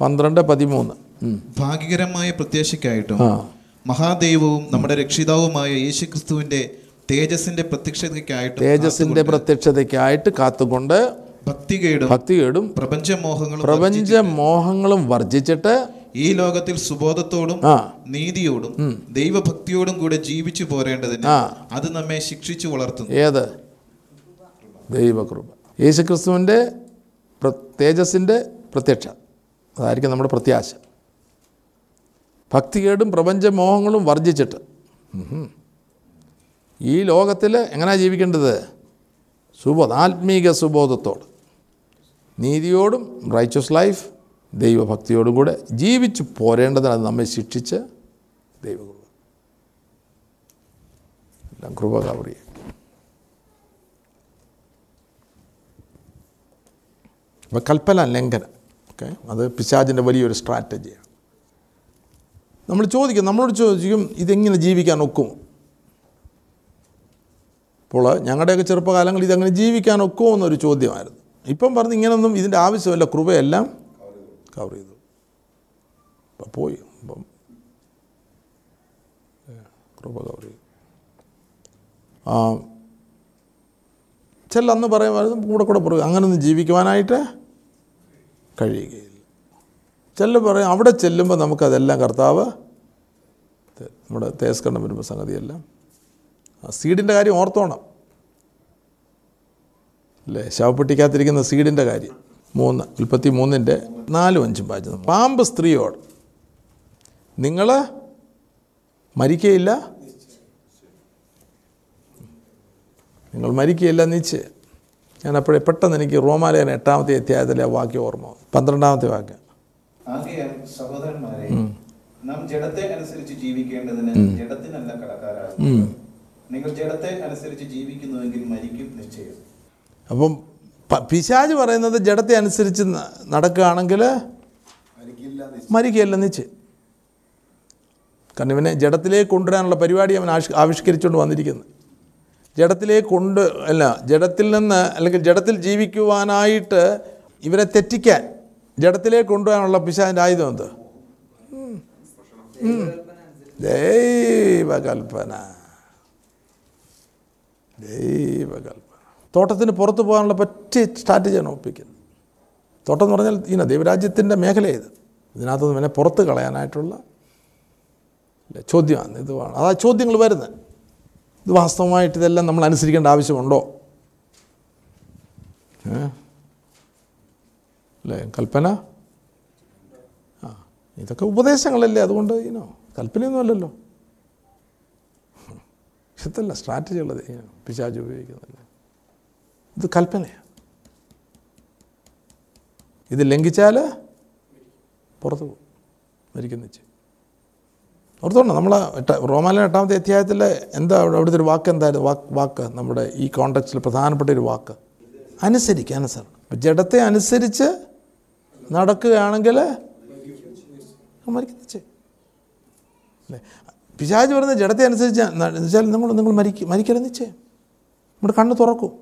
പന്ത്രണ്ട് പതിമൂന്ന്. ഭാഗികരമായ ഭാഗ്യകരമായ പ്രത്യാശയ്ക്കായിട്ടും ആ. മഹാദൈവവും നമ്മുടെ രക്ഷിതാവുമായ യേശുക്രിസ്തുവിന്റെ തേജസിന്റെ പ്രത്യക്ഷതയ്ക്കായിട്ട് തേജസിന്റെ പ്രത്യക്ഷതയ്ക്കായിട്ട് കാത്തുകൊണ്ട് ഭക്തികേടും ഭക്തികേടും പ്രപഞ്ചമോഹങ്ങളും പ്രപഞ്ച മോഹങ്ങളും വർജിച്ചിട്ട് ഈ ലോകത്തിൽ സുബോധത്തോടും നീതിയോടും ദൈവഭക്തിയോടും കൂടെ ജീവിച്ചു പോരേണ്ടതിന് അത് നമ്മെ ശിക്ഷിച്ചു വളർത്തുന്നു. ഏത്? ദൈവകൃപ. യേശുക്രിസ്തുവിന്റെ തേജസ്സിന്റെ പ്രത്യക്ഷ. അതായിരിക്കും നമ്മുടെ പ്രത്യാശ. ഭക്തികേടും പ്രപഞ്ചമോഹങ്ങളും വർജിച്ചിട്ട്. ഈ ലോകത്തിൽ എങ്ങനെയാണ് ജീവിക്കേണ്ടത്? സുബോധ ആത്മീക സുബോധത്തോട്. നീതിയോടും റൈച്ചസ് ലൈഫ് ദൈവഭക്തിയോടും കൂടെ ജീവിച്ചു പോരേണ്ടതിന് അത് നമ്മെ ശിക്ഷിച്ച് ദൈവകൃപ എല്ലാം കൃപ കവറിയ. അപ്പോൾ കൽപ്പന ലംഘനം ഓക്കെ? അത് പിശാചിന്റെ വലിയൊരു സ്ട്രാറ്റജിയാണ്. നമ്മൾ ചോദിക്കും നമ്മളോട് ചോദിക്കും ഇതെങ്ങനെ ജീവിക്കാൻ ഒക്കും? അപ്പോൾ ഞങ്ങളുടെയൊക്കെ ചെറുപ്പകാലങ്ങളിൽ ഇതെങ്ങനെ ജീവിക്കാൻ ഒക്കുമോ എന്നൊരു ചോദ്യമായിരുന്നു. ഇപ്പം പറഞ്ഞ് ഇങ്ങനൊന്നും ഇതിന്റെ ആവശ്യമല്ല. കൃപയെല്ലാം കവർ ചെയ്തു. അപ്പം പോയി. അപ്പം കൃപ കവർ ചെയ്തു. ആ ചില അന്ന് പറയുമായിരുന്നു കൂടെ കൂടെ പറയും. അങ്ങനൊന്നും ജീവിക്കുവാനായിട്ട് കഴിയുകയില്ല. ചില പറയും അവിടെ ചെല്ലുമ്പോൾ നമുക്കതെല്ലാം കർത്താവ്. നമ്മുടെ തേസ്കണ്ണം വരുമ്പോൾ സംഗതിയെല്ലാം ആ സീഡിന്റെ കാര്യം ഓർത്തോണം. അല്ലേ? ശവപ്പെട്ടിക്കകത്തിരിക്കുന്ന സീഡിന്റെ കാര്യം. മൂന്ന് ഉൽപ്പത്തി മൂന്നിന്റെ നാലും അഞ്ചും വായിച്ചത് പാമ്പ് സ്ത്രീയോട് നിങ്ങൾ മരിക്കയില്ല? നിങ്ങൾ മരിക്കുകയില്ല നിശ്ചയം ഞാൻ അപ്പോഴേ പെട്ടെന്ന് എനിക്ക് റോമാലയൻ എട്ടാമത്തെ അധ്യായത്തിലെ വാക്യം ഓർമ്മ. പന്ത്രണ്ടാമത്തെ വാക്യം. സഹോദരന്മാരെ നാം ജഡത്തെ അനുസരിച്ച് ജീവിക്കേണ്ടതിന് ജഡത്തിനല്ല കടക്കാരാകും നിങ്ങൾ ജഡത്തെ അനുസരിച്ച് ജീവിക്കുന്നുവെങ്കിൽ മരിക്കും നിശ്ചയം. അപ്പം പിശാജ് പറയുന്നത് ജഡത്തെ അനുസരിച്ച് നടക്കുകയാണെങ്കിൽ മരിക്കുകയല്ല നിശ്ചയം. കാരണം ഇവനെ ജഡത്തിലേക്ക് കൊണ്ടുവരാനുള്ള പരിപാടി അവൻ ആവിഷ് ആവിഷ്കരിച്ചുകൊണ്ട് വന്നിരിക്കുന്നത് ജഡത്തിലേക്ക് കൊണ്ട് അല്ല ജഡത്തിൽ നിന്ന് അല്ലെങ്കിൽ ജഡത്തിൽ ജീവിക്കുവാനായിട്ട് ഇവരെ തെറ്റിക്കാൻ ജഡത്തിലേക്ക് കൊണ്ടുവരാനുള്ള പിശാജിന്റെ ആയുധം എന്ത്. ദൈവകൽപ്പന. ദൈവകൽപ്പന. തോട്ടത്തിന് പുറത്ത് പോകാനുള്ള പറ്റിയ സ്ട്രാറ്റജിയാണ് ഒപ്പിക്കുന്നത്. തോട്ടം എന്ന് പറഞ്ഞാൽ ഇന ദൈവരാജ്യത്തിന്റെ മേഖലയത് ഇതിനകത്തുനിന്ന് പിന്നെ പുറത്ത് കളയാനായിട്ടുള്ള ചോദ്യമാണ്. ഇത് അതാ ചോദ്യങ്ങൾ വരുന്നത്. ഇത് വാസ്തവമായിട്ട് ഇതെല്ലാം നമ്മൾ അനുസരിക്കേണ്ട ആവശ്യമുണ്ടോ? അല്ലേ? കൽപ്പന? ആ ഇതൊക്കെ ഉപദേശങ്ങളല്ലേ അതുകൊണ്ട് ഇനോ കൽപ്പനയൊന്നുമല്ലല്ലോ ഇഷ്ടത്തല്ല ഇതല്ല സ്ട്രാറ്റജി ഉള്ളത്. ഈ പിശാജ് ഉപയോഗിക്കുന്നില്ല ഇത് കൽപ്പനയാണ് ഇത് ലംഘിച്ചാൽ പുറത്ത് പോകും. മരിക്കുന്ന വെച്ച് ഓർത്തോണം? നമ്മൾ റോമാലൻ എട്ടാമത്തെ അധ്യായത്തിൽ എന്താ അവിടെ അവിടുത്തെ ഒരു വാക്ക് എന്തായിരുന്നു വാക്ക് വാക്ക് നമ്മുടെ ഈ കോണ്ടക്സ്റ്റിൽ പ്രധാനപ്പെട്ട ഒരു വാക്ക്. അനുസരിക്കുക അനുസരണം. അപ്പം ജഡത്തെ അനുസരിച്ച് നടക്കുകയാണെങ്കിൽ മരിക്കുന്ന അല്ലേ? പിശാജ് പറയുന്ന ജഡത്തെ അനുസരിച്ച് എന്നുവെച്ചാൽ വെച്ചാൽ നിങ്ങൾ നിങ്ങൾ മരിക്കും മരിക്കരുത് നിശ്ചയം നമ്മുടെ കണ്ണ് തുറക്കും.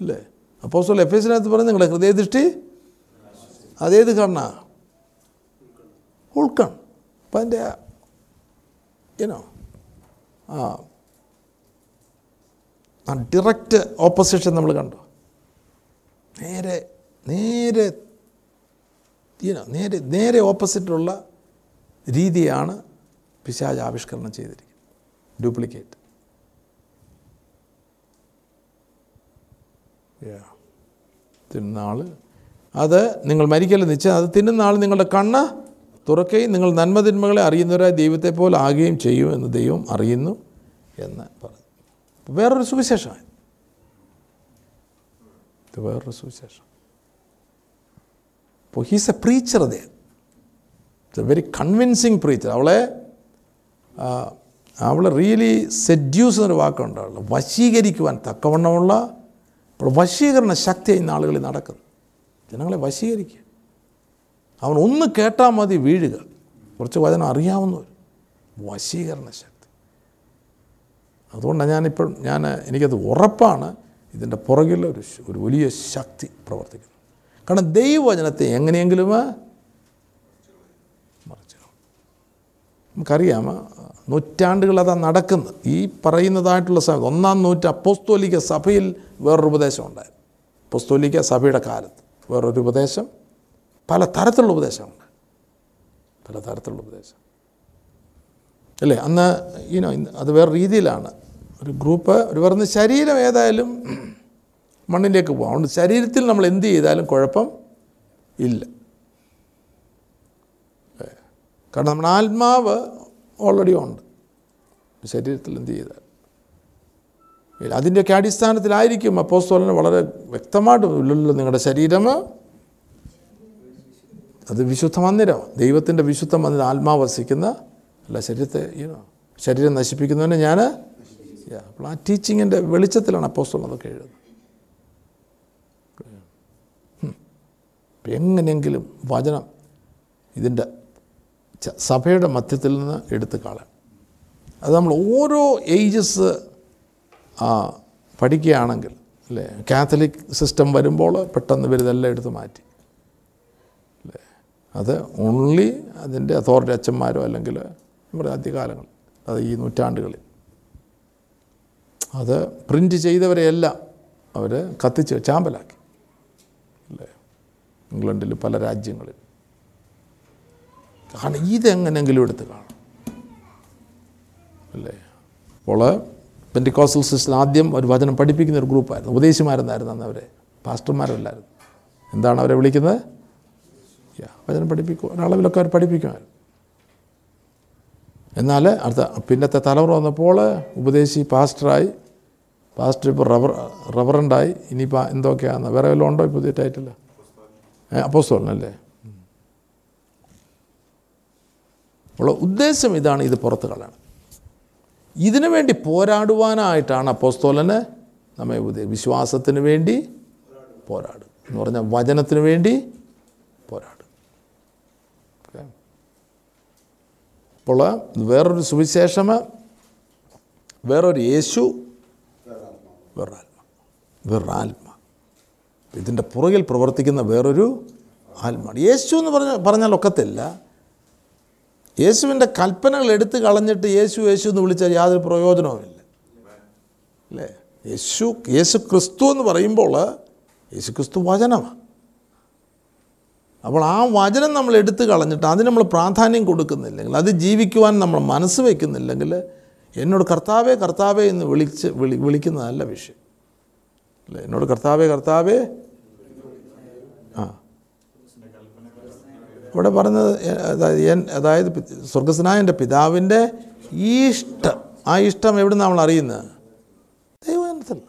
അല്ലേ അപ്പോൾ എഫ് എസിനകത്ത് പറഞ്ഞ് നിങ്ങളുടെ ഹൃദയദൃഷ്ടി? അതേത് കണ്ണാ? ഉൾക്കൺ അപ്പം അതിന്റെ ഏനോ ആ ഡിറക്റ്റ് ഓപ്പോസിഷൻ നമ്മൾ കണ്ടു? നേരെ നേരെ ഈനോ നേരെ നേരെ ഓപ്പോസിറ്റുള്ള രീതിയാണ് പിശാജ് ആവിഷ്കരണം ചെയ്തിരിക്കുന്നത്. ഡ്യൂപ്ലിക്കേറ്റ് തിന്നാൾ അത് നിങ്ങൾ മരിക്കല്ല നിശ്ചയം. അത് ആൾ നിങ്ങളുടെ കണ്ണ് തുറക്കുകയും നിങ്ങൾ നന്മതിന്മകളെ അറിയുന്നവരായി ദൈവത്തെ പോലെ ആകുകയും ചെയ്യുമെന്ന് ദൈവം അറിയുന്നു എന്ന് പറഞ്ഞു. വേറൊരു സുവിശേഷമാണ് ഇത് വേറൊരു സുവിശേഷം. അപ്പോൾ he's a preacher they it's a very convincing preacher അവളെ അവളെ റിയലി സെഡ്യൂസ് എന്നൊരു വാക്കുണ്ട് അവളെ വശീകരിക്കുവാൻ തക്കവണ്ണമുള്ള അപ്പോൾ വശീകരണ ശക്തി ഇന്ന് ആളുകളിൽ നടക്കുന്നു ജനങ്ങളെ വശീകരിക്കുക. അവൻ ഒന്ന് കേട്ടാൽ മതി വീഴുക. കുറച്ച് വചനം അറിയാവുന്നവർ. വശീകരണ ശക്തി. അതുകൊണ്ടാണ് ഞാനിപ്പോൾ ഞാൻ എനിക്കത് ഉറപ്പാണ് ഇതിന്റെ പുറകിൽ ഒരു ഒരു വലിയ ശക്തി പ്രവർത്തിക്കുന്നു. കാരണം ദൈവവചനത്തെ എങ്ങനെയെങ്കിലും മറിച്ചു കളയും. നമുക്കറിയാം നൂറ്റാണ്ടുകൾ അതാ നടക്കുന്നത്. ഈ പറയുന്നതായിട്ടുള്ള സമയത്ത് ഒന്നാം നൂറ്റ അപ്പോസ്തോലിക സഭയിൽ വേറൊരു ഉപദേശം ഉണ്ടായിരുന്നു. അപ്പോസ്തോലിക സഭയുടെ കാലത്ത് വേറൊരു ഉപദേശം പല തരത്തിലുള്ള ഉപദേശമുണ്ട് പല തരത്തിലുള്ള ഉപദേശം. അല്ലേ? അന്ന് ഈനോ അത് വേറെ രീതിയിലാണ്. ഒരു ഗ്രൂപ്പ് ഒരു പറഞ്ഞ ശരീരം ഏതായാലും മണ്ണിലേക്ക് പോകാം. അതുകൊണ്ട് ശരീരത്തിൽ നമ്മൾ എന്ത് ചെയ്താലും കുഴപ്പം ഇല്ല. കാരണം നമ്മുടെ ആത്മാവ് ഓൾറെഡി ഉണ്ട്. ശരീരത്തിൽ എന്ത് ചെയ്താൽ? അതിന്റെയൊക്കെ അടിസ്ഥാനത്തിലായിരിക്കും അപ്പോസ്തോലന് വളരെ വ്യക്തമായിട്ട് ഉള്ളിലുള്ള നിങ്ങളുടെ ശരീരം അത് വിശുദ്ധ മന്ദിരം. ദൈവത്തിന്റെ വിശുദ്ധ മന്ദിരം ആത്മാവ് വസിക്കുന്ന അല്ല ശരീരത്തെ ശരീരം നശിപ്പിക്കുന്നതിന് ഞാൻ അപ്പോൾ ആ ടീച്ചിങ്ങിന്റെ വെളിച്ചത്തിലാണ് അപ്പോസ്തോലൻ അതൊക്കെ എഴുതുന്നത്. എങ്ങനെയെങ്കിലും വചനം ഇതിന്റെ സഭയുടെ മധ്യത്തിൽ നിന്ന് എടുത്ത് കളയാം അത് നമ്മൾ ഓരോ ഏജസ് പഠിക്കുകയാണെങ്കിൽ അല്ലേ? കാത്തലിക് സിസ്റ്റം വരുമ്പോൾ പെട്ടെന്ന് ഇവരിതെല്ലാം എടുത്ത് മാറ്റി. അല്ലേ? അത് ഓൺലി അതിന്റെ അതോറിറ്റി അച്ഛന്മാരോ അല്ലെങ്കിൽ നമ്മുടെ ആദ്യകാലങ്ങൾ അത് ഈ നൂറ്റാണ്ടുകളിൽ. അത് പ്രിന്റ് ചെയ്തവരെയെല്ലാം അവർ കത്തിച്ച് ചാമ്പലാക്കി. അല്ലേ? ഇംഗ്ലണ്ടിൽ പല രാജ്യങ്ങളിൽ. കാരണം ഇതെങ്ങനെങ്കിലും എടുത്ത് കാണും. അല്ലേ? അപ്പോൾ പെന്റിക്കോസൽ സിസ്റ്റർ ആദ്യം ഒരു വചനം പഠിപ്പിക്കുന്ന ഒരു ഗ്രൂപ്പായിരുന്നു. ഉപദേശിമാരെന്നായിരുന്നു അന്ന് അവരെ. പാസ്റ്റർമാരല്ലായിരുന്നു. എന്താണ് അവരെ വിളിക്കുന്നത്? വചനം പഠിപ്പിക്കും. ഒരളവിലൊക്കെ അവർ പഠിപ്പിക്കുമായിരുന്നു. എന്നാൽ അടുത്ത പിന്നത്തെ തലമുറ വന്നപ്പോൾ ഉപദേശി പാസ്റ്ററായി. പാസ്റ്റർ ഇപ്പോൾ റബർ റബ്ബറണ്ടായി ഇനിയിപ്പോൾ എന്തൊക്കെയാണ് വേറെ വല്ലതും ഉണ്ടോ ഇപ്പോൾ പുതിയ ടൈറ്റിൽ അപ്പോസ്തോലനല്ലേ? ഉള്ള ഉദ്ദേശം ഇതാണ് ഇത് പുറത്ത് കളയണം ഇതിനു വേണ്ടി പോരാടുവാനായിട്ടാണ് അപ്പോസ്തോലന് നമ്മെ വിശ്വാസത്തിന് വേണ്ടി പോരാടും എന്ന് പറഞ്ഞാൽ വചനത്തിന് വേണ്ടി പോരാടും. അപ്പോൾ വേറൊരു സുവിശേഷം വേറൊരു യേശു വേറൊരാത്മ വേറൊരാത്മ ഇതിന്റെ പുറകിൽ പ്രവർത്തിക്കുന്ന വേറൊരു ആത്മാണ് യേശു എന്ന് പറഞ്ഞ പറഞ്ഞാൽ ഒക്കത്തില്ല. യേശുവിന്റെ കൽപ്പനകൾ എടുത്തു കളഞ്ഞിട്ട് യേശു യേശു എന്ന് വിളിച്ചാൽ യാതൊരു പ്രയോജനവുമില്ല. അല്ലേ? യേശു യേശു ക്രിസ്തു എന്ന് പറയുമ്പോൾ യേശു ക്രിസ്തു വചനമാണ് അപ്പോൾ ആ വചനം നമ്മൾ എടുത്തു കളഞ്ഞിട്ട് അതിന് നമ്മൾ പ്രാധാന്യം കൊടുക്കുന്നില്ലെങ്കിൽ അത് ജീവിക്കുവാൻ നമ്മൾ മനസ്സ് വയ്ക്കുന്നില്ലെങ്കിൽ എന്നോട് കർത്താവേ കർത്താവേ എന്ന് വിളിച്ച് വിളി വിളിക്കുന്നതല്ല വിഷയം. അല്ലേ? എന്നോട് കർത്താവേ കർത്താവേ ആ. ഇവിടെ പറഞ്ഞത് അതായത് സ്വർഗസ്നായ എന്റെ പിതാവിന്റെ ഇഷ്ടം ആ ഇഷ്ടം എവിടെ നമ്മൾ അറിയുന്നത്? ദൈവജനത്തിൽ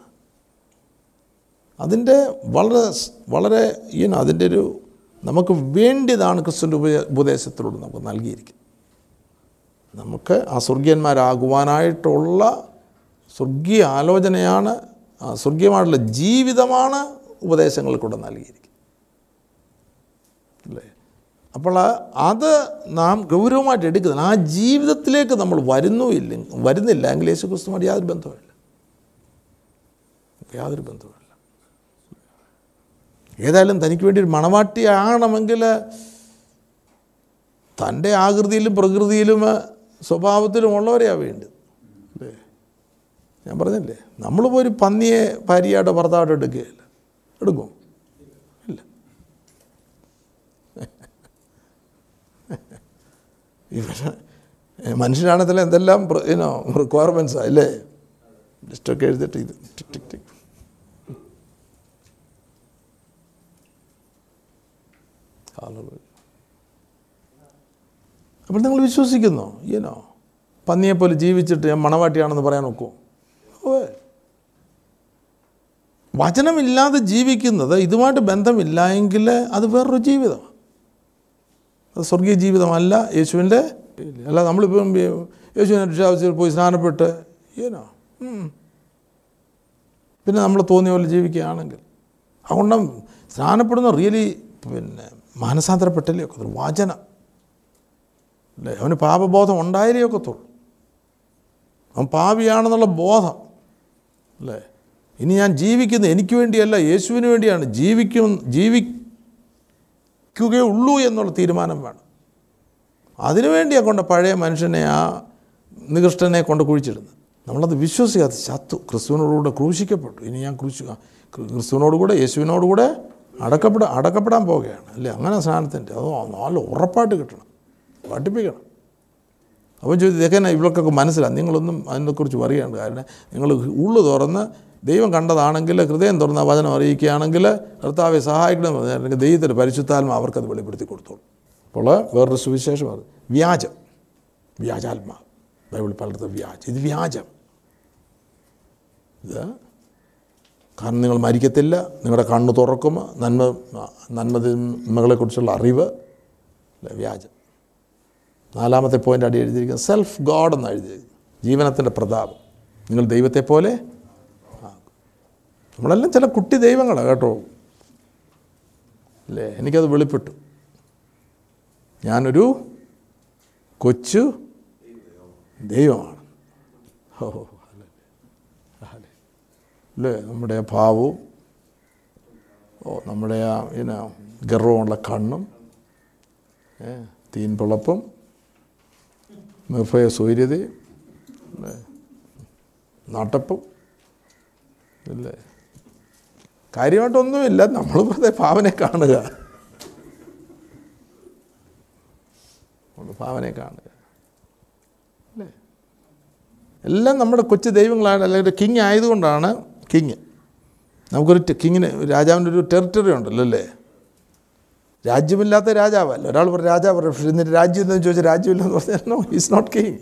അതിന്റെ വളരെ വളരെ ഈനോ അതിന്റെ ഒരു നമുക്ക് വേണ്ടിയതാണ് ക്രിസ്തുവിന്റെ ഉപ ഉപദേശത്തിലൂടെ നമുക്ക് നൽകിയിരിക്കുന്നത്. നമുക്ക് ആ സ്വർഗീയന്മാരാകുവാനായിട്ടുള്ള സ്വർഗീയ ആലോചനയാണ് ആ സ്വർഗീയമായിട്ടുള്ള ജീവിതമാണ് ഉപദേശങ്ങളിൽ കൂടെ നൽകിയിരിക്കുന്നത്. അല്ലേ? അപ്പോൾ അത് നാം ഗൗരവമായിട്ട് എടുക്കുന്നത്. ആ ജീവിതത്തിലേക്ക് നമ്മൾ വരുന്നു ഇല്ല വരുന്നില്ല. എങ്കിൽ യേശു ക്രിസ്തുമായിട്ട് യാതൊരു ബന്ധവുമില്ല. യാതൊരു ബന്ധവുമില്ല. ഏതായാലും തനിക്ക് വേണ്ടി ഒരു മണവാട്ടിയാകണമെങ്കിൽ തന്റെ ആകൃതിയിലും പ്രകൃതിയിലും സ്വഭാവത്തിലും ഉള്ളവരെയാണ് വേണ്ടത്. അല്ലേ? ഞാൻ പറഞ്ഞില്ലേ? നമ്മളിപ്പോൾ ഒരു പന്നിയെ ഭാര്യയായിട്ടോ ഭർത്താവായിട്ടോ എടുക്കുകയില്ല. എടുക്കും. മനുഷ്യനാണെങ്കിൽ എന്തെല്ലാം ഇനോ റിക്വയർമെന്റ്സാണ് അല്ലേ? ലിസ്റ്റൊക്കെ എഴുതിയിട്ട് ഇത് ടിക് ടിക് ടിക്. അപ്പോൾ നിങ്ങൾ വിശ്വസിക്കുന്നു ഈനോ പന്നിയെപ്പോലെ ജീവിച്ചിട്ട് ഞാൻ മണവാട്ടിയാണെന്ന് പറയാൻ നോക്കൂ. ഓ വചനമില്ലാതെ ജീവിക്കുന്നത് ഇതുമായിട്ട് ബന്ധമില്ല എങ്കിൽ അത് വേറൊരു ജീവിതമാണ്. അത് സ്വർഗീയ ജീവിതമല്ല യേശുവിന്റെ അല്ല നമ്മളിപ്പം യേശുവിനെ രക്ഷാവശ്യത്തിൽ പോയി സ്നാനപ്പെട്ട് ഏനോ പിന്നെ നമ്മൾ തോന്നിയ പോലെ ജീവിക്കുകയാണെങ്കിൽ അതുകൊണ്ട് സ്നാനപ്പെടുന്ന റിയലി പിന്നെ മാനസാന്തരപ്പെട്ടല്ലേ ഒക്കത്തുള്ളൂ വാചന. അല്ലേ? അവന് പാപബോധം ഉണ്ടായാലേ ഒക്കത്തുള്ളൂ. അവൻ പാപിയാണെന്നുള്ള ബോധം. അല്ലേ? ഇനി ഞാൻ ജീവിക്കുന്നത് എനിക്ക് വേണ്ടിയല്ല യേശുവിന് വേണ്ടിയാണ്. ജീവിക്കും ജീവിക്കുകയുള്ളൂ എന്നുള്ള തീരുമാനം വേണം. അതിനുവേണ്ടിയാണ് കൊണ്ട് പഴയ മനുഷ്യനെ ആ നികൃഷ്ടനെ കൊണ്ട് കുഴിച്ചിടുന്നത്. നമ്മളത് വിശ്വസിക്കാത്ത ചത്തു. ക്രിസ്തുവിനോടുകൂടെ ക്രൂശിക്കപ്പെട്ടു. ഇനി ഞാൻ ക്രൂശി ക്രിസ്തുവിനോടുകൂടെ യേശുവിനോടുകൂടെ അടക്കപ്പെട അടക്കപ്പെടാൻ പോവുകയാണ്. അല്ലേ? അങ്ങനെ സ്നാനത്തിന്റെ അത് നല്ല ഉറപ്പായിട്ട് കിട്ടണം. പഠിപ്പിക്കണം. അപ്പോൾ ചോദിച്ചു ഇതൊക്കെ ഇവർക്കൊക്കെ മനസ്സിലാണ് നിങ്ങളൊന്നും അതിനെക്കുറിച്ച് പറയേണ്ട കാരണം നിങ്ങൾ ഉള്ളു തുറന്ന് ദൈവം കണ്ടതാണെങ്കിൽ ഹൃദയം തുറന്ന വചനം അറിയിക്കുകയാണെങ്കിൽ കർത്താവെ സഹായിക്കണം പറഞ്ഞാൽ ദൈവത്തിന്റെ പരിശുദ്ധാത്മ അവർക്കത് വെളിപ്പെടുത്തി കൊടുത്തോളൂ. അപ്പോൾ വേറൊരു സുവിശേഷമാണ് വ്യാജം. വ്യാജാത്മാ. ബൈബിൾ പലയിടത്ത് വ്യാജം. ഇത് വ്യാജം. ഇത് കാരണം നിങ്ങൾ മരിക്കത്തില്ല നിങ്ങളുടെ കണ്ണ് തുറക്കും നന്മ നന്മതിന്മകളെക്കുറിച്ചുള്ള അറിവ്. വ്യാജം. നാലാമത്തെ പോയിന്റ് അടി എഴുതിയിരിക്കുന്നത്. സെൽഫ് ഗോഡ് എന്ന് എഴുതി ജീവനത്തിന്റെ പ്രതാപം. നിങ്ങൾ ദൈവത്തെ പോലെ ആകും. നമ്മളെല്ലാം ചില കുട്ടി ദൈവങ്ങളാണ് കേട്ടോ. അല്ലേ? എനിക്കത് വെളിപ്പെട്ടു. ഞാനൊരു കൊച്ചു ദൈവമാണ്. ഓ. അല്ലേ? നമ്മുടെ ഭാവവും ഓ നമ്മുടെ ആ പിന്നെ ഗർവമുള്ള കണ്ണും ഏ, തീൻപിളപ്പും നിർഭയ സൂര്യതയും അല്ലേ? ഇല്ലേ കാര്യമായിട്ടൊന്നുമില്ല. നമ്മൾ വെറുതെ പാവനെ കാണുക. പാവനെ കാണുക. അല്ലേ? എല്ലാം നമ്മുടെ കൊച്ചു ദൈവങ്ങളാണ്. അല്ലെങ്കിൽ കിങ് ആയതുകൊണ്ടാണ് കിങ് നമുക്കൊരു കിങ്ങിന് രാജാവിന്റെ ഒരു ടെറിട്ടറി ഉണ്ടല്ലോ അല്ലേ? രാജ്യമില്ലാത്ത രാജാവല്ല? ഒരാൾ പറഞ്ഞു രാജാവ് പറയും പക്ഷേ എന്നിട്ട് രാജ്യം എന്ന് ചോദിച്ചാൽ രാജ്യമില്ലെന്ന് പറഞ്ഞാൽ നോ ഈസ് നോട്ട് കിങ്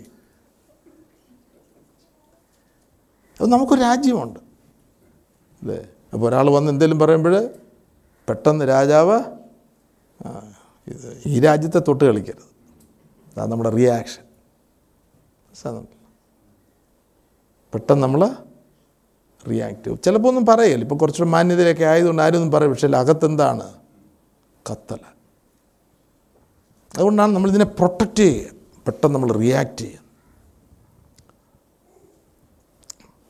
അപ്പോൾ നമുക്കൊരു രാജ്യമുണ്ട്. അല്ലേ? അപ്പോൾ ഒരാൾ വന്ന് എന്തെങ്കിലും പറയുമ്പോൾ പെട്ടെന്ന് രാജാവ് ഈ രാജ്യത്തെ തൊട്ട് കളിക്കരുത്. അതാണ് നമ്മുടെ റിയാക്ഷൻ പെട്ടെന്ന് നമ്മൾ റിയാക്ട് ചെയ്യും. ചിലപ്പോൾ ഒന്നും പറയല്ല. ഇപ്പോൾ കുറച്ചുകൂടെ മാന്യതയൊക്കെ ആയതുകൊണ്ട് ആരും ഒന്നും പറയും പക്ഷേ അകത്തെന്താണ്? കത്തല. അതുകൊണ്ടാണ് നമ്മളിതിനെ പ്രൊട്ടക്റ്റ് ചെയ്യുക. പെട്ടെന്ന് നമ്മൾ റിയാക്ട് ചെയ്യുക.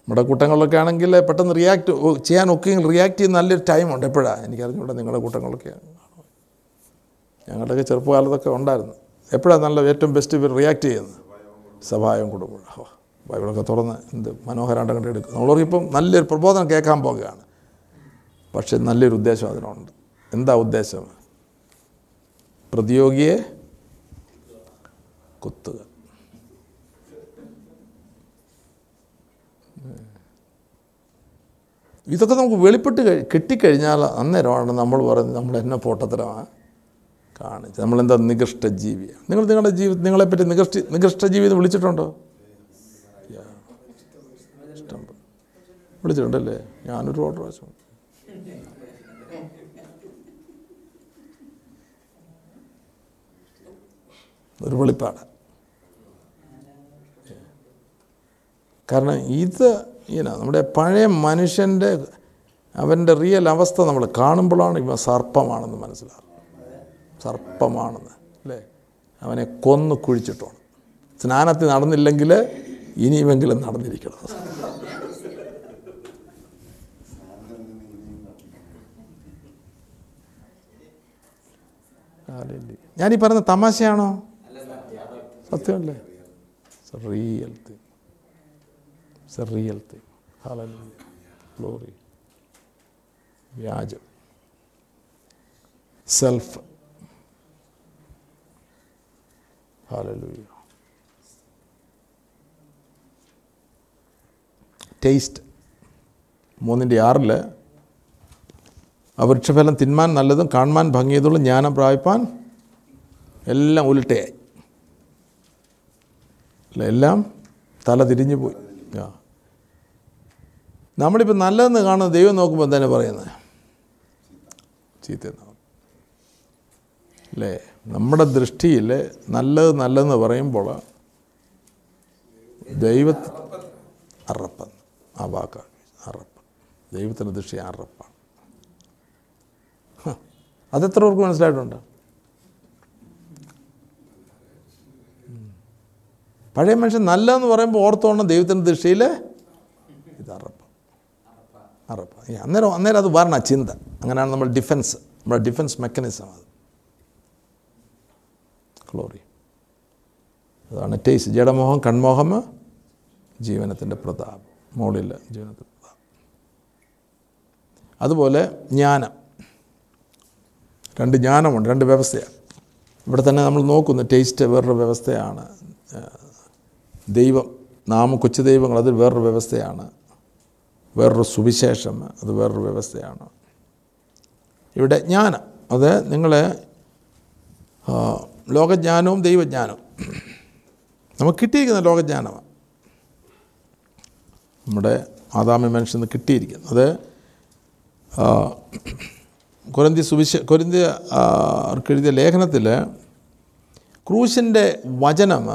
നമ്മുടെ കൂട്ടങ്ങളിലൊക്കെ ആണെങ്കിൽ പെട്ടെന്ന് റിയാക്ട് ചെയ്യാൻ ഒക്കെ റിയാക്ട് ചെയ്യുന്ന നല്ലൊരു ടൈമുണ്ട് എപ്പോഴാണ് എനിക്കറിഞ്ഞൂടെ നിങ്ങളുടെ കൂട്ടങ്ങളൊക്കെ. ഞങ്ങളുടെയൊക്കെ ചെറുപ്പകാലത്തൊക്കെ ഉണ്ടായിരുന്നു. എപ്പോഴാണ് നല്ല ഏറ്റവും ബെസ്റ്റ് ഇവർ റിയാക്ട് ചെയ്യുന്നത്? സഭായം കൊടുക്കുമ്പോൾ ബൈബിളൊക്കെ തുറന്ന് എന്ത് മനോഹരമായിട്ട് കണ്ടി എടുക്കും നമ്മളിപ്പം നല്ലൊരു പ്രബോധനം കേൾക്കാൻ പോകുകയാണ്. പക്ഷേ നല്ലൊരു ഉദ്ദേശം അതിനുണ്ട്. എന്താ ഉദ്ദേശം? പ്രതിയോഗിയെ കുത്തുക. ഇതൊക്കെ നമുക്ക് വെളിപ്പെട്ട് കഴി കിട്ടിക്കഴിഞ്ഞാൽ അന്നേരമാണ് നമ്മൾ പറയുന്നത് നമ്മൾ എന്നെ പൊട്ടത്തരമാണ് കാണിച്ചത്. നമ്മളെന്താ നികൃഷ്ട ജീവിയാണ് നിങ്ങൾ നിങ്ങളുടെ ജീവി നിങ്ങളെപ്പറ്റി നികൃഷ്ട നികൃഷ്ട ജീവി എന്ന് വിളിച്ചിട്ടുണ്ടോ. ഇഷ്ടം. വിളിച്ചിട്ടുണ്ടല്ലേ? ഞാനൊരു ഓർഡർ പ്രാവശ്യം ഒരു വെളിപ്പാട്. കാരണം ഇത് ഇങ്ങനെ നമ്മുടെ പഴയ മനുഷ്യന്റെ അവന്റെ റിയൽ അവസ്ഥ നമ്മൾ കാണുമ്പോഴാണ് ഇവ സർപ്പമാണെന്ന് മനസ്സിലാകും സർപ്പമാണെന്ന് അല്ലേ? അവനെ കൊന്ന് കുഴിച്ചിട്ടോണം. സ്നാനത്തിൽ നടന്നില്ലെങ്കിൽ ഇനിയുമെങ്കിലും നടന്നിരിക്കണം. ഞാനീ പറയുന്ന തമാശയാണോ? സത്യമല്ലേ real thing It's a real thing. Hallelujah. വ്യാജം സെൽഫ് ഹാലലൂയ ടേസ്റ്റ് മൂന്നിന്റെ ആറിൽ ആ വൃക്ഷഫലം തിന്മാൻ നല്ലതും കാണുവാൻ ഭംഗിയതുള്ള ജ്ഞാനം പ്രാപിപ്പാൻ എല്ലാം ഉരുട്ടയായി അല്ല എല്ലാം തല തിരിഞ്ഞു പോയി നമ്മളിപ്പോൾ നല്ലതെന്ന് കാണുന്ന ദൈവം നോക്കുമ്പോൾ എന്താണ് പറയുന്നത് ചീത്തയെന്ന് അല്ലേ? നമ്മുടെ ദൃഷ്ടിയിൽ നല്ലത് നല്ലതെന്ന് പറയുമ്പോൾ ദൈവ അറപ്പ ആ വാക്കാണ് അറപ്പ് ദൈവത്തിന്റെ ദൃഷ്ടി അറപ്പാണ്. അതെത്ര പേർക്ക് മനസ്സിലായിട്ടുണ്ട്? പഴയ മനുഷ്യൻ നല്ലതെന്ന് പറയുമ്പോൾ ഓർത്തോണം ദൈവത്തിന്റെ ദൃഷ്ടിയിൽ ഇത് അറപ്പ് അറപ്പ്. അന്നേരം അന്നേരം അത് വരണ ചിന്ത. അങ്ങനെയാണ് നമ്മൾ ഡിഫൻസ് നമ്മുടെ ഡിഫൻസ് മെക്കാനിസം അത്. ക്ലോറി അതാണ് ടേസ് ജഡമോഹം കൺമോഹം ജീവനത്തിന്റെ പ്രതാപം. മോളിൽ ജീവനത്തിന്റെ പ്രതാപം. അതുപോലെ ജ്ഞാനം. രണ്ട് ജ്ഞാനമുണ്ട് രണ്ട് വ്യവസ്ഥയാണ്. ഇവിടെ തന്നെ നമ്മൾ നോക്കുന്നു ടേസ്റ്റ് വേറൊരു വ്യവസ്ഥയാണ്. ദൈവം നാമ കൊച്ചു ദൈവങ്ങൾ അത് വേറൊരു വ്യവസ്ഥയാണ്. വേറൊരു സുവിശേഷം അത് വേറൊരു വ്യവസ്ഥയാണ്. ഇവിടെ ജ്ഞാനം അത് നിങ്ങളെ ലോകജ്ഞാനവും ദൈവജ്ഞാനവും. നമുക്ക് കിട്ടിയിരിക്കുന്ന ലോകജ്ഞാനമാണ്. നമ്മുടെ ആദാമി മനുഷ്യന് കിട്ടിയിരിക്കുന്നത് അത് കുരന്തി സുവിശ കൊരിന്തി അവർക്ക് എഴുതിയ ലേഖനത്തിൽ ക്രൂശിന്റെ വചനം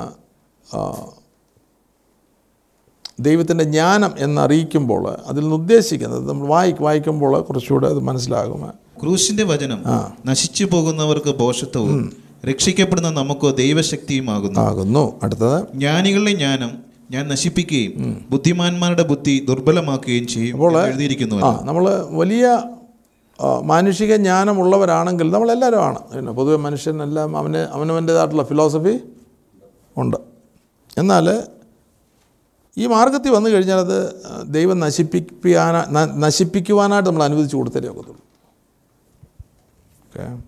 ദൈവത്തിന്റെ ജ്ഞാനം എന്നറിയിക്കുമ്പോൾ അതിൽ നിന്ന് ഉദ്ദേശിക്കുന്നത് നമ്മൾ വായി വായിക്കുമ്പോൾ കുറച്ചുകൂടെ അത് മനസ്സിലാകും. ക്രൂശിന്റെ വചനം നശിച്ചു പോകുന്നവർക്ക് ബോഷത്വവും രക്ഷിക്കപ്പെടുന്ന നമുക്കോ ദൈവശക്തിയുമാകുന്നു. ആകുന്നു. അടുത്തത്. ജ്ഞാനികളുടെ ജ്ഞാനം ഞാൻ നശിപ്പിക്കുകയും ബുദ്ധിമാന്മാരുടെ ബുദ്ധി ദുർബലമാക്കുകയും ചെയ്യും എന്ന് എഴുതിയിരിക്കുന്നു. നമ്മൾ വലിയ മാനുഷിക ജ്ഞാനമുള്ളവരാണെങ്കിൽ നമ്മളെല്ലാവരും ആണ്. പിന്നെ പൊതുവെ മനുഷ്യനെല്ലാം അവന് അവനവന്റേതായിട്ടുള്ള ഫിലോസഫി ഉണ്ട്. എന്നാൽ ഈ മാർഗത്തിൽ വന്നു കഴിഞ്ഞാൽ അത് ദൈവം നശിപ്പിക്കാനാ നശിപ്പിക്കുവാനായിട്ട് നമ്മൾ അനുവദിച്ചു കൊടുത്തേ ഒക്കത്തുള്ളൂ. ഓക്കെ?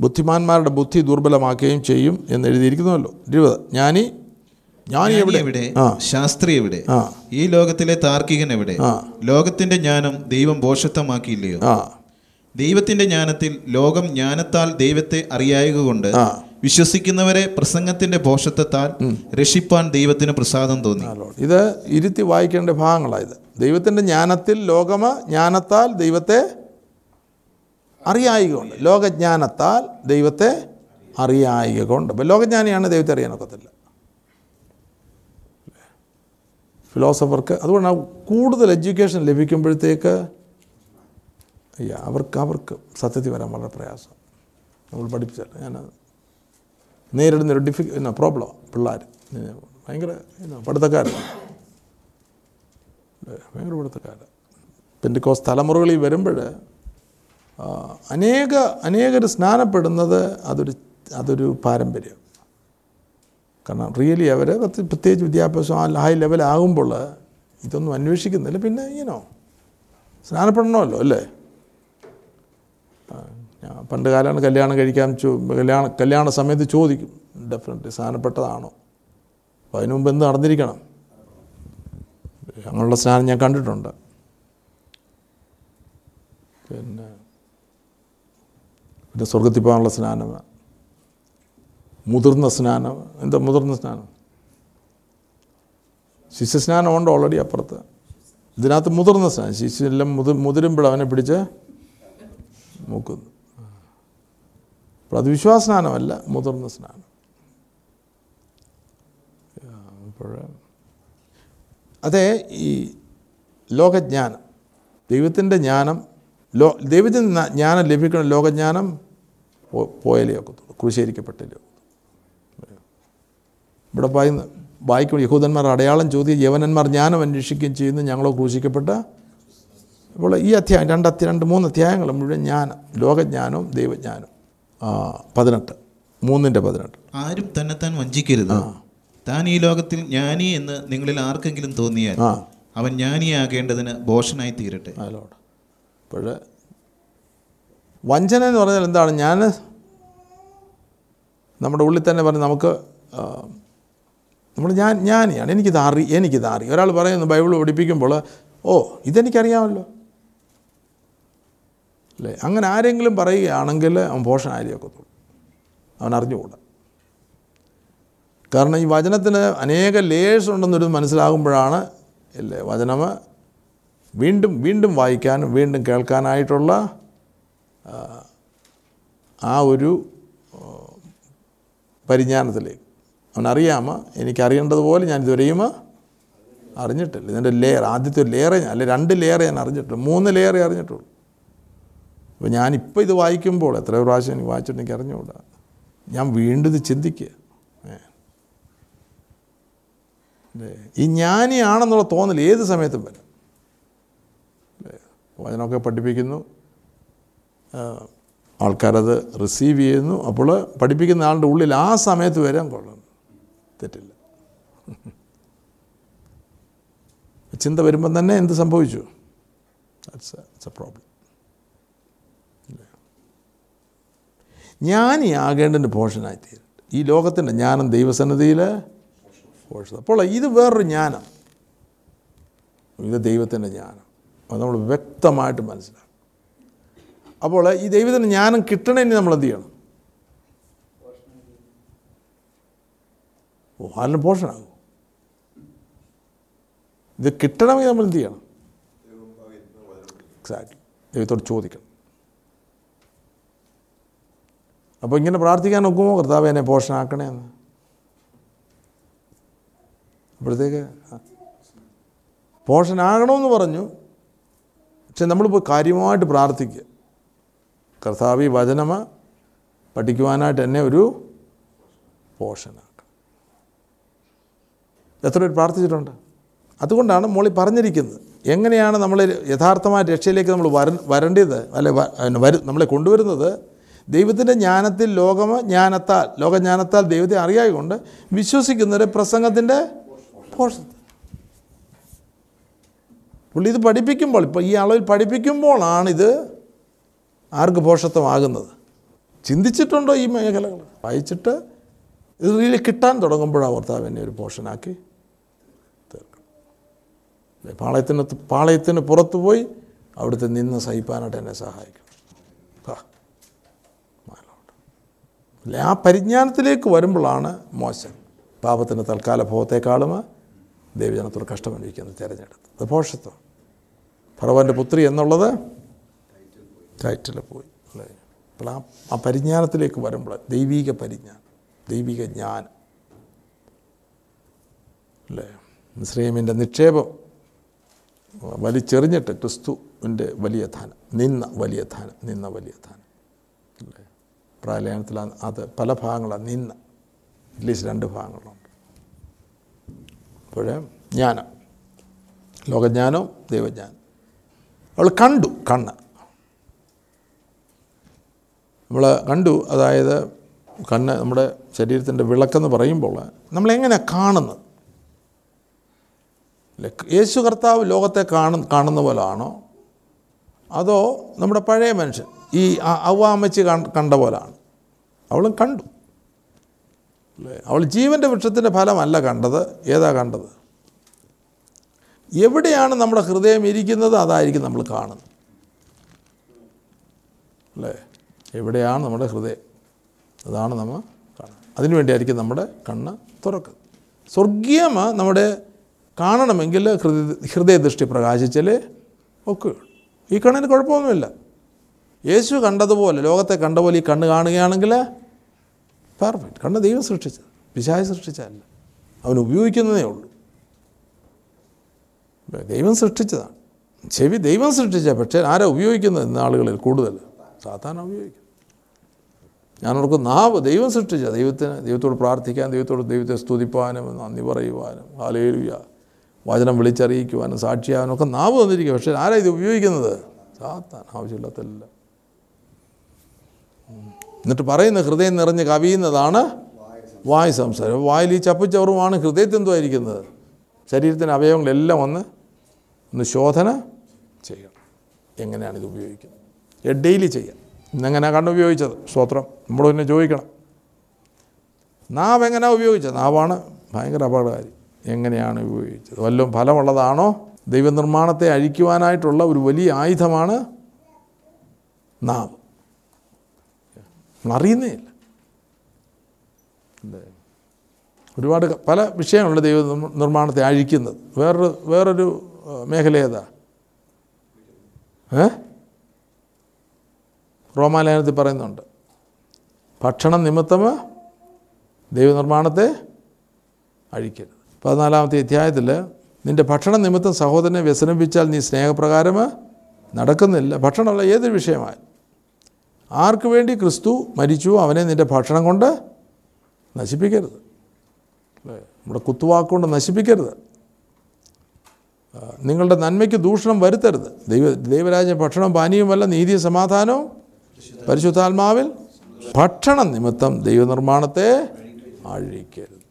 ബുദ്ധിമാന്മാരുടെ ബുദ്ധി ദുർബലമാക്കുകയും ചെയ്യും എന്ന് എഴുതിയിരിക്കുന്നുവല്ലോ ഇരുപത്. ഞാനീ ജ്ഞാനി എവിടെ? ശാസ്ത്രി എവിടെ? ആ. ഈ ലോകത്തിലെ താർക്കികൻ എവിടെ? ആ. ലോകത്തിന്റെ ജ്ഞാനം ദൈവം ബോഷത്വമാക്കിയില്ലയോ? ആ. ദൈവത്തിന്റെ ജ്ഞാനത്തിൽ ലോകം ജ്ഞാനത്താൽ ദൈവത്തെ അറിയായക കൊണ്ട് ആ. വിശ്വസിക്കുന്നവരെ പ്രസംഗത്തിന്റെ പോഷത്വത്താൽ രക്ഷിപ്പാൻ ദൈവത്തിന് പ്രസാദം തോന്നി. ഇത് ഇരുത്തി വായിക്കേണ്ട ഭാഗങ്ങളായത് ദൈവത്തിന്റെ ജ്ഞാനത്തിൽ ലോകമ ജ്ഞാനത്താൽ ദൈവത്തെ അറിയായികൊണ്ട് ലോകജ്ഞാനത്താൽ ദൈവത്തെ അറിയായിക കൊണ്ട് അപ്പം ലോകജ്ഞാനിയാണ് ദൈവത്തെ അറിയാനൊക്കത്തില്ല ഫിലോസഫർക്ക് അതുകൊണ്ടാണ് കൂടുതൽ എഡ്യൂക്കേഷൻ ലഭിക്കുമ്പോഴത്തേക്ക് അയ്യ അവർക്ക് അവർക്ക് സത്യത്തിൽ വരാൻ വളരെ പ്രയാസം. നമ്മൾ പഠിപ്പിച്ചല്ലോ ഞാൻ നേരിടുന്ന ഒരു ഡിഫി പ്രോബ്ലമാണ് പിള്ളേർ ഭയങ്കര എന്നാ പഠിത്തക്കാരാണ്? ഭയങ്കര പഠിത്തക്കാരാണ് പെന്റിക്കോസ് തലമുറകളിൽ വരുമ്പോൾ അനേക അനേകർ സ്നാനപ്പെടുന്നത് അതൊരു അതൊരു പാരമ്പര്യം. കാരണം റിയലി അവർ പ്രത്യേകിച്ച് വിദ്യാഭ്യാസം ആ ഹൈ ലെവലാകുമ്പോൾ ഇതൊന്നും അന്വേഷിക്കുന്നില്ല. പിന്നെ ഇങ്ങനോ സ്നാനപ്പെടണമല്ലോ അല്ലേ? പണ്ട് കാലമാണ് കല്യാണം കഴിക്കാൻ ചോ കല്യാണ കല്യാണ സമയത്ത് ചോദിക്കും. ഡെഫിനറ്റ്ലി സാധനപ്പെട്ടതാണോ? അപ്പോൾ അതിനു മുമ്പ് എന്ത് നടന്നിരിക്കണം? അങ്ങനെയുള്ള സ്നാനം ഞാൻ കണ്ടിട്ടുണ്ട്. പിന്നെ പിന്നെ സ്വർഗത്തിൽ പോകാനുള്ള സ്നാനം. മുതിർന്ന സ്നാനം. എന്താ മുതിർന്ന സ്നാനം? ശിശുസ്നാനമുണ്ട് ഓൾറെഡി അപ്പുറത്ത്. ഇതിനകത്ത് മുതിർന്ന സ്നാനം. ശിശുവെല്ലാം മുതിർ മുതിരുമ്പോൾ അവനെ പിടിച്ച് മൂക്കുന്നു അപ്പോൾ അത് വിശ്വാസസ്നാനമല്ല മുതിർന്ന സ്നാനം. അപ്പോൾ അതെ ഈ ലോകജ്ഞാനം ദൈവത്തിന്റെ ജ്ഞാനം ലോ ദൈവത്തിന് ന- ജ്ഞാനം ലഭിക്കണം ലോകജ്ഞാനം പോയാലേ ഒക്കത്തുള്ളൂ ക്രൂശീകരിക്കപ്പെട്ടില്ലേ. ഇവിടെ പറയുന്ന വായിക്കും യഹൂദന്മാർ അടയാളം ചോദ്യം യവനന്മാർ ജ്ഞാനം അന്വേഷിക്കുകയും ചെയ്യുന്നു ഞങ്ങളോ ക്രൂശിക്കപ്പെട്ട? ഇപ്പോൾ ഈ അധ്യായം രണ്ട് അധ്യായം രണ്ട് മൂന്ന് അധ്യായങ്ങൾ മുഴുവൻ ജ്ഞാനം ലോകജ്ഞാനവും ദൈവജ്ഞാനവും. പതിനെട്ട്. മൂന്നിന്റെ പതിനെട്ട്. ആരും തന്നെ താൻ വഞ്ചിക്കരുത്. താൻ ഈ ലോകത്തിൽ ജ്ഞാനി എന്ന് നിങ്ങളിൽ ആർക്കെങ്കിലും തോന്നിയാൽ അവൻ ജ്ഞാനിയാകേണ്ടതിന് ബോഷനായി തീരട്ടെ. അതിലോട്ട് അപ്പോഴേ വഞ്ചന എന്ന് പറഞ്ഞാൽ എന്താണ്? ഞാൻ നമ്മുടെ ഉള്ളിൽ തന്നെ പറഞ്ഞ് നമുക്ക് നമ്മൾ ഞാൻ ഞാനിയാണ്. എനിക്കിത് അറി എനിക്കിത് ഒരാൾ പറയുന്നു ബൈബിൾ പഠിപ്പിക്കുമ്പോൾ ഓ ഇതെനിക്കറിയാമല്ലോ. അല്ലേ? അങ്ങനെ ആരെങ്കിലും പറയുകയാണെങ്കിൽ അവൻ പോഷനായിരിക്കത്തുള്ളൂ അവൻ അറിഞ്ഞുകൂടാ. കാരണം ഈ വചനത്തിന് അനേക ലേയേഴ്സ് ഉണ്ടെന്നൊരു മനസ്സിലാകുമ്പോഴാണ് അല്ലേ? വചനം വീണ്ടും വീണ്ടും വായിക്കാനും വീണ്ടും കേൾക്കാനായിട്ടുള്ള ആ, ഒരു പരിജ്ഞാനത്തിലേക്ക്. അവനറിയാമോ എനിക്കറിയേണ്ടതുപോലെ ഞാൻ ഇതുവരെയും അറിഞ്ഞിട്ടില്ല. ഇതിന്റെ ലെയർ ആദ്യത്തെ ഒരു ലെയറേ ഞാൻ അല്ലെ രണ്ട് ലെയറേ ഞാൻ അറിഞ്ഞിട്ടുള്ളൂ മൂന്ന് ലെയറേ അറിഞ്ഞിട്ടുള്ളൂ. അപ്പോൾ ഞാനിപ്പോൾ ഇത് വായിക്കുമ്പോൾ എത്ര പ്രാവശ്യം എനിക്ക് വായിച്ചിട്ട് എനിക്ക് അറിഞ്ഞുകൂടാ. ഞാൻ വീണ്ടും ഇത് ചിന്തിക്കുക? ഈ ജ്ഞാനിയാണെന്നുള്ള തോന്നൽ ഏത് സമയത്തും വരും? വചനമൊക്കെ പഠിപ്പിക്കുന്നു. ആൾക്കാരത് റിസീവ് ചെയ്യുന്നു. അപ്പോൾ പഠിപ്പിക്കുന്ന ആളുടെ ഉള്ളിൽ ആ സമയത്ത് വരാൻ കൊള്ളും തെറ്റില്ല. ചിന്ത വരുമ്പം തന്നെ എന്ത് സംഭവിച്ചു? ദാറ്റ്സ് എ പ്രോബ്ലം ജ്ഞാനിയാകേണ്ടതിന്റെ പോഷനായി തീരും ഈ ലോകത്തിന്റെ ജ്ഞാനം ദൈവസന്നിധിയിൽ പോഷണം അപ്പോൾ ഇത് വേറൊരു ജ്ഞാനം ഇത് ദൈവത്തിന്റെ ജ്ഞാനം അത് നമ്മൾ വ്യക്തമായിട്ട് മനസ്സിലാക്കും അപ്പോൾ ഈ ദൈവത്തിന്റെ ജ്ഞാനം കിട്ടണമെങ്കിൽ നമ്മൾ എന്ത് ചെയ്യണം? ഓ പോഷണാകും ഇത് കിട്ടണമെങ്കിൽ നമ്മൾ എന്ത് ചെയ്യണം? എക്സാക്ട്ലി ദൈവത്തോട് ചോദിക്കണം. അപ്പോൾ ഇങ്ങനെ പ്രാർത്ഥിക്കാൻ ഒക്കുമോ കർത്താവ് എന്നെ പോഷനാക്കണേ എന്ന്. അപ്പോഴത്തേക്ക് പോഷനാകണമെന്ന് പറഞ്ഞു. പക്ഷെ നമ്മളിപ്പോൾ കാര്യമായിട്ട് പ്രാർത്ഥിക്കുക. കർത്താവ് ഈ വചനമ പഠിക്കുവാനായിട്ട് എന്നെ ഒരു പോഷനാക്കണം. എത്ര പേര് പ്രാർത്ഥിച്ചിട്ടുണ്ട്? അതുകൊണ്ടാണ് മോളി പറഞ്ഞിരിക്കുന്നത്. എങ്ങനെയാണ് നമ്മൾ യഥാർത്ഥമായ രക്ഷയിലേക്ക് നമ്മൾ വര വരേണ്ടത്? അല്ലെ നമ്മളെ കൊണ്ടുവരുന്നത്? ദൈവത്തിന്റെ ജ്ഞാനത്തിൽ ലോകമ ജ്ഞാനത്താൽ ലോകജ്ഞാനത്താൽ ദൈവത്തെ അറിയായതുകൊണ്ട് വിശ്വസിക്കുന്നവരെ പ്രസംഗത്തിന്റെ പോഷണം പുള്ളി ഇത് പഠിപ്പിക്കുമ്പോൾ ഇപ്പോൾ ഈ അളവിൽ പഠിപ്പിക്കുമ്പോഴാണിത് ആർക്ക് പോഷത്വമാകുന്നത്. ചിന്തിച്ചിട്ടുണ്ടോ ഈ മേഖലകൾ? വായിച്ചിട്ട് ഇത് റിയലി കിട്ടാൻ തുടങ്ങുമ്പോഴാണ് ഭർത്താവ് എന്നെ ഒരു പോഷനാക്കി തീർക്കണം. പാളയത്തിന് പാളയത്തിന് പുറത്തു പോയി അവിടുത്തെ നിന്ന് സഹിപ്പാനായിട്ട് എന്നെ സഹായിക്കണം ആ, മാലോട്ട്. അല്ലേ, ആ പരിജ്ഞാനത്തിലേക്ക് വരുമ്പോഴാണ് മോശം. പാപത്തിന്റെ തൽക്കാല ഭവത്തെക്കാളും ദേവജനത്തോട് കഷ്ടമനുഭവിക്കുന്നത് തിരഞ്ഞെടുത്തത്. അത് പോഷത്വം ഭഗവാന്റെ പുത്രി എന്നുള്ളത് ടൈറ്റിൽ പോയി. അല്ലേ? അപ്പോൾ ആ ആ പരിജ്ഞാനത്തിലേക്ക് വരുമ്പോൾ ദൈവീക പരിജ്ഞാനം ദൈവിക ജ്ഞാനം. അല്ലേ? മിശ്രൈമിന്റെ നിക്ഷേപം വലിച്ചെറിഞ്ഞിട്ട് ക്രിസ്തുവിന്റെ വലിയ ധനം നിന്ന വലിയ ധനം നിന്ന വലിയ ധനം. പ്രാലയനത്തിൽ അത് പല ഭാഗങ്ങളാണ്. നിന്ന അറ്റ്ലീസ്റ്റ് രണ്ട് ഭാഗങ്ങളുണ്ട്. അപ്പോഴേ ജ്ഞാനം. ലോകജ്ഞാനവും ദൈവജ്ഞാനം. അവൾ കണ്ടു കണ്ണ്. നമ്മൾ കണ്ടു അതായത് കണ്ണ് നമ്മുടെ ശരീരത്തിന്റെ വിളക്കെന്ന് പറയുമ്പോൾ നമ്മളെങ്ങനെ കാണുന്നത്? യേശു കർത്താവ് ലോകത്തെ കാണുന്ന കാണുന്ന പോലാണോ? അതോ നമ്മുടെ പഴയ മനുഷ്യൻ? ഈ അ- കണ്ട കണ്ട പോലാണ്. അവളും കണ്ടു. അല്ലേ? അവൾ ജീവന്റെ വൃക്ഷത്തിന്റെ ഫലമല്ല കണ്ടത്. ഏതാ കണ്ടത്? എവിടെയാണ് നമ്മുടെ ഹൃദയം ഇരിക്കുന്നത്? അതായിരിക്കും നമ്മൾ കാണുന്നത്. അല്ലേ? എവിടെയാണ് നമ്മുടെ ഹൃദയം? അതാണ് നമ്മൾ കാണുന്നത്. അതിനുവേണ്ടിയായിരിക്കും നമ്മുടെ കണ്ണ് തുറക്കുന്നത്. സ്വർഗീയം നമ്മുടെ കാണണമെങ്കിൽ ഹൃദയ ഹൃദയദൃഷ്ടി പ്രകാശിച്ചാലേ ഒക്കെ ഈ കണ്ണിന് കുഴപ്പമൊന്നുമില്ല. യേശു കണ്ടതുപോലെ ലോകത്തെ കണ്ട പോലെ ഈ കണ്ണ് കാണുകയാണെങ്കിൽ പെർഫെക്റ്റ് കണ്ണ് ദൈവം സൃഷ്ടിച്ചത്. പിശാച് സൃഷ്ടിച്ചതല്ല. അവൻ ഉപയോഗിക്കുന്നതേ ഉള്ളൂ. ദൈവം സൃഷ്ടിച്ചതാണ്. ചെവി ദൈവം സൃഷ്ടിച്ച പക്ഷേ ആരാ ഉപയോഗിക്കുന്നത് ഇന്ന് ആളുകളിൽ കൂടുതൽ? സാധാരണ ഉപയോഗിക്കും ഞാൻ ഓർക്കും നാവ് ദൈവം സൃഷ്ടിച്ച. ദൈവത്തിന് ദൈവത്തോട് പ്രാർത്ഥിക്കാൻ ദൈവത്തോട് ദൈവത്തെ സ്തുതിപ്പാനും നന്ദി പറയുവാനും ഹാലേലുയ വചനം വിളിച്ചറിയിക്കുവാനും സാക്ഷിയാവാനും ഒക്കെ നാവ് തന്നിരിക്കുക പക്ഷേ ആരാ ഇത് ഉപയോഗിക്കുന്നത്? സാത്താൻ. ആവശ്യമില്ലാത്തല്ല എന്നിട്ട് പറയുന്ന ഹൃദയം നിറഞ്ഞ് കവിയുന്നതാണ് വായ് സംസാരം. വായിൽ ഈ ചപ്പുചവറുമാണ് ഹൃദയത്തിൽ എന്തോ ആയിരിക്കുന്നത്. ശരീരത്തിന്റെ അവയവങ്ങളെല്ലാം ഒന്ന് ഒന്ന് ശോധന ചെയ്യണം. എങ്ങനെയാണ് ഇത് ഉപയോഗിക്കുന്നത്? ഡെയിലി ചെയ്യാം. ഇന്നെങ്ങനെയാണ് കണ്ട് ഉപയോഗിച്ചത്? സ്തോത്രം നമ്മൾ പിന്നെ ചോദിക്കണം. നാവ് എങ്ങനെയാണ് ഉപയോഗിച്ചത്? നാവാണ് ഭയങ്കര അപകടകാരി. എങ്ങനെയാണ് ഉപയോഗിച്ചത്? വല്ലതും ഫലമുള്ളതാണോ? ദൈവനിർമ്മാണത്തെ അഴിക്കുവാനായിട്ടുള്ള ഒരു വലിയ ആയുധമാണ് നാവ്. നമ്മൾ അറിയുന്നേ ഇല്ല ഒരുപാട് പല വിഷയങ്ങളുണ്ട് ദൈവ നിർമ്മ- നിർമ്മാണത്തെ അഴിക്കുന്നത്. വേറൊരു വേറൊരു മേഖല ഏതാ? ഏ? റോമാലയനത്തിൽ പറയുന്നുണ്ട്. ഭക്ഷണം നിമിത്തം ദൈവനിർമ്മാണത്തെ അഴിക്കരുത്. പതിനാലാമത്തെ അധ്യായത്തിൽ നിന്റെ ഭക്ഷണ നിമിത്തം സഹോദരനെ വ്യസനിപ്പിച്ചാൽ നീ സ്നേഹപ്രകാരം നടക്കുന്നില്ല. ഭക്ഷണമുള്ള ഏതൊരു വിഷയമായി ആർക്ക് വേണ്ടി ക്രിസ്തു മരിച്ചു അവനെ നിന്റെ ഭക്ഷണം കൊണ്ട് നശിപ്പിക്കരുത്. നമ്മുടെ കുത്തുവാക്കുകൊണ്ട് നശിപ്പിക്കരുത്. നിങ്ങളുടെ നന്മയ്ക്ക് ദൂഷണം വരുത്തരുത്. ദൈവ ദൈവരാജ്യ ഭക്ഷണവും പാനീയവുമല്ല നീതി സമാധാനവും പരിശുദ്ധാത്മാവിൽ ഭക്ഷണം നിമിത്തം ദൈവനിർമ്മാണത്തെ അഴിക്കരുത്.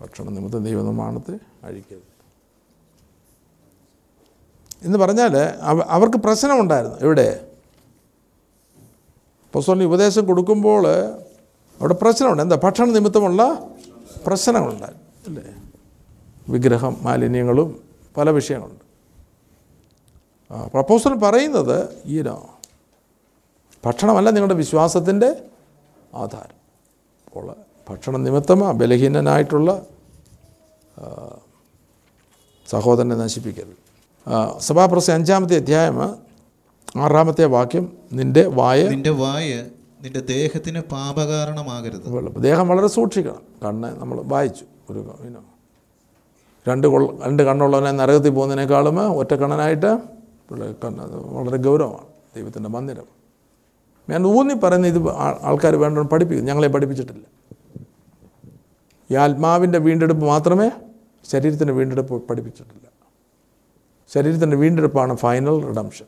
ഭക്ഷണ നിമിത്തം ദൈവനിർമ്മാണത്തെ അഴിക്കരുത്. എന്ന് പറഞ്ഞാൽ അവർക്ക് പ്രശ്നമുണ്ടായിരുന്നു. എവിടെ? പൊസ്തോലിന് ഉപദേശം കൊടുക്കുമ്പോൾ അവിടെ പ്രശ്നമുണ്ട്. എന്താ? ഭക്ഷണ നിമിത്തമുള്ള പ്രശ്നങ്ങളുണ്ടായി അല്ലേ? വിഗ്രഹം മാലിന്യങ്ങളും പല വിഷയങ്ങളുണ്ട്. പ്രപ്പോസൽ പറയുന്നത് ഈനോ ഭക്ഷണമല്ല നിങ്ങളുടെ വിശ്വാസത്തിന്റെ ആധാരം. അപ്പോൾ ഭക്ഷണ നിമിത്തമാണ് ബലഹീനനായിട്ടുള്ള സഹോദരനെ നശിപ്പിക്കരുത്. സഭാപ്രസ അഞ്ചാമത്തെ അധ്യായം ആറാമത്തെ വാക്യം നിന്റെ വായ നിന്റെ വായ നിന്റെ ദേഹത്തിന് പാപകാരണമാകരുത്. ദേഹം വളരെ സൂക്ഷിക്കണം. കണ്ണ് നമ്മൾ വായിച്ചു. ഒരു രണ്ട് കൊള്ള രണ്ട് കണ്ണുള്ളവനെ നരകത്തിൽ പോകുന്നതിനേക്കാളും ഒറ്റ കണ്ണനായിട്ട് കണ്ണ് അത് വളരെ ഗൗരവമാണ്. ദൈവത്തിന്റെ മന്ദിരം. ഞാൻ ഊന്നി പറയുന്ന ഇത് ആൾക്കാർ വേണ്ട പഠിപ്പിക്കും ഞങ്ങളെ പഠിപ്പിച്ചിട്ടില്ല. ഈ ആത്മാവിന്റെ വീണ്ടെടുപ്പ് മാത്രമേ ശരീരത്തിന്റെ വീണ്ടെടുപ്പ് പഠിപ്പിച്ചിട്ടില്ല. ശരീരത്തിന്റെ വീണ്ടെടുപ്പാണ് ഫൈനൽ റിഡംഷൻ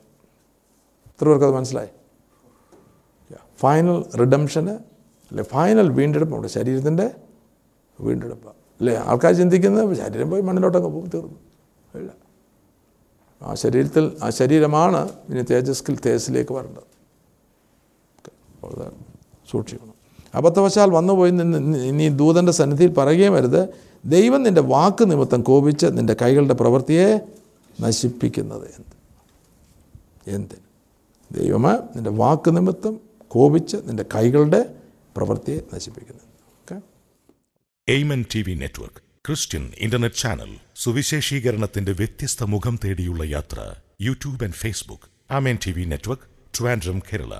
എത്ര പേർക്ക് അത് മനസ്സിലായി? ഫൈനൽ റിഡംഷന് അല്ലെ ഫൈനൽ വീണ്ടെടുപ്പ് നമ്മുടെ ശരീരത്തിന്റെ വീണ്ടെടുപ്പ്. അല്ലേ ആൾക്കാർ ചിന്തിക്കുന്നത് ശരീരം പോയി മണ്ണിലോട്ടങ്ങ് പോകും തീർന്നു. ഇല്ല. ആ ശരീരത്തിൽ ആ ശരീരമാണ് ഇനി തേജസ്കിൽ തേജസ്സിലേക്ക് വരേണ്ടത്. സൂക്ഷിക്കണം. അബദ്ധവശാൽ വന്നുപോയി ഇനി ദൂതന്റെ സന്നിധിയിൽ പറയുകയും വരുത് ദൈവം നിന്റെ വാക്ക് നിമിത്തം കോപിച്ച് നിന്റെ കൈകളുടെ പ്രവൃത്തിയെ നശിപ്പിക്കുന്നത് എന്ത്? എന്തിന്? ദൈവമേ നിന്റെ വാക്ക് നിമിത്തം കോപിച്ച് നിന്റെ കൈകളുടെ പ്രവൃത്തിയെ നശിപ്പിക്കുന്നു. Amen T V network Christian internet channel സുവിശേഷീകരണത്തിന്റെ വ്യത്യസ്ത മുഖം തേടിയുള്ള യാത്ര YouTube and Facebook Amen T V network Trivandrum Kerala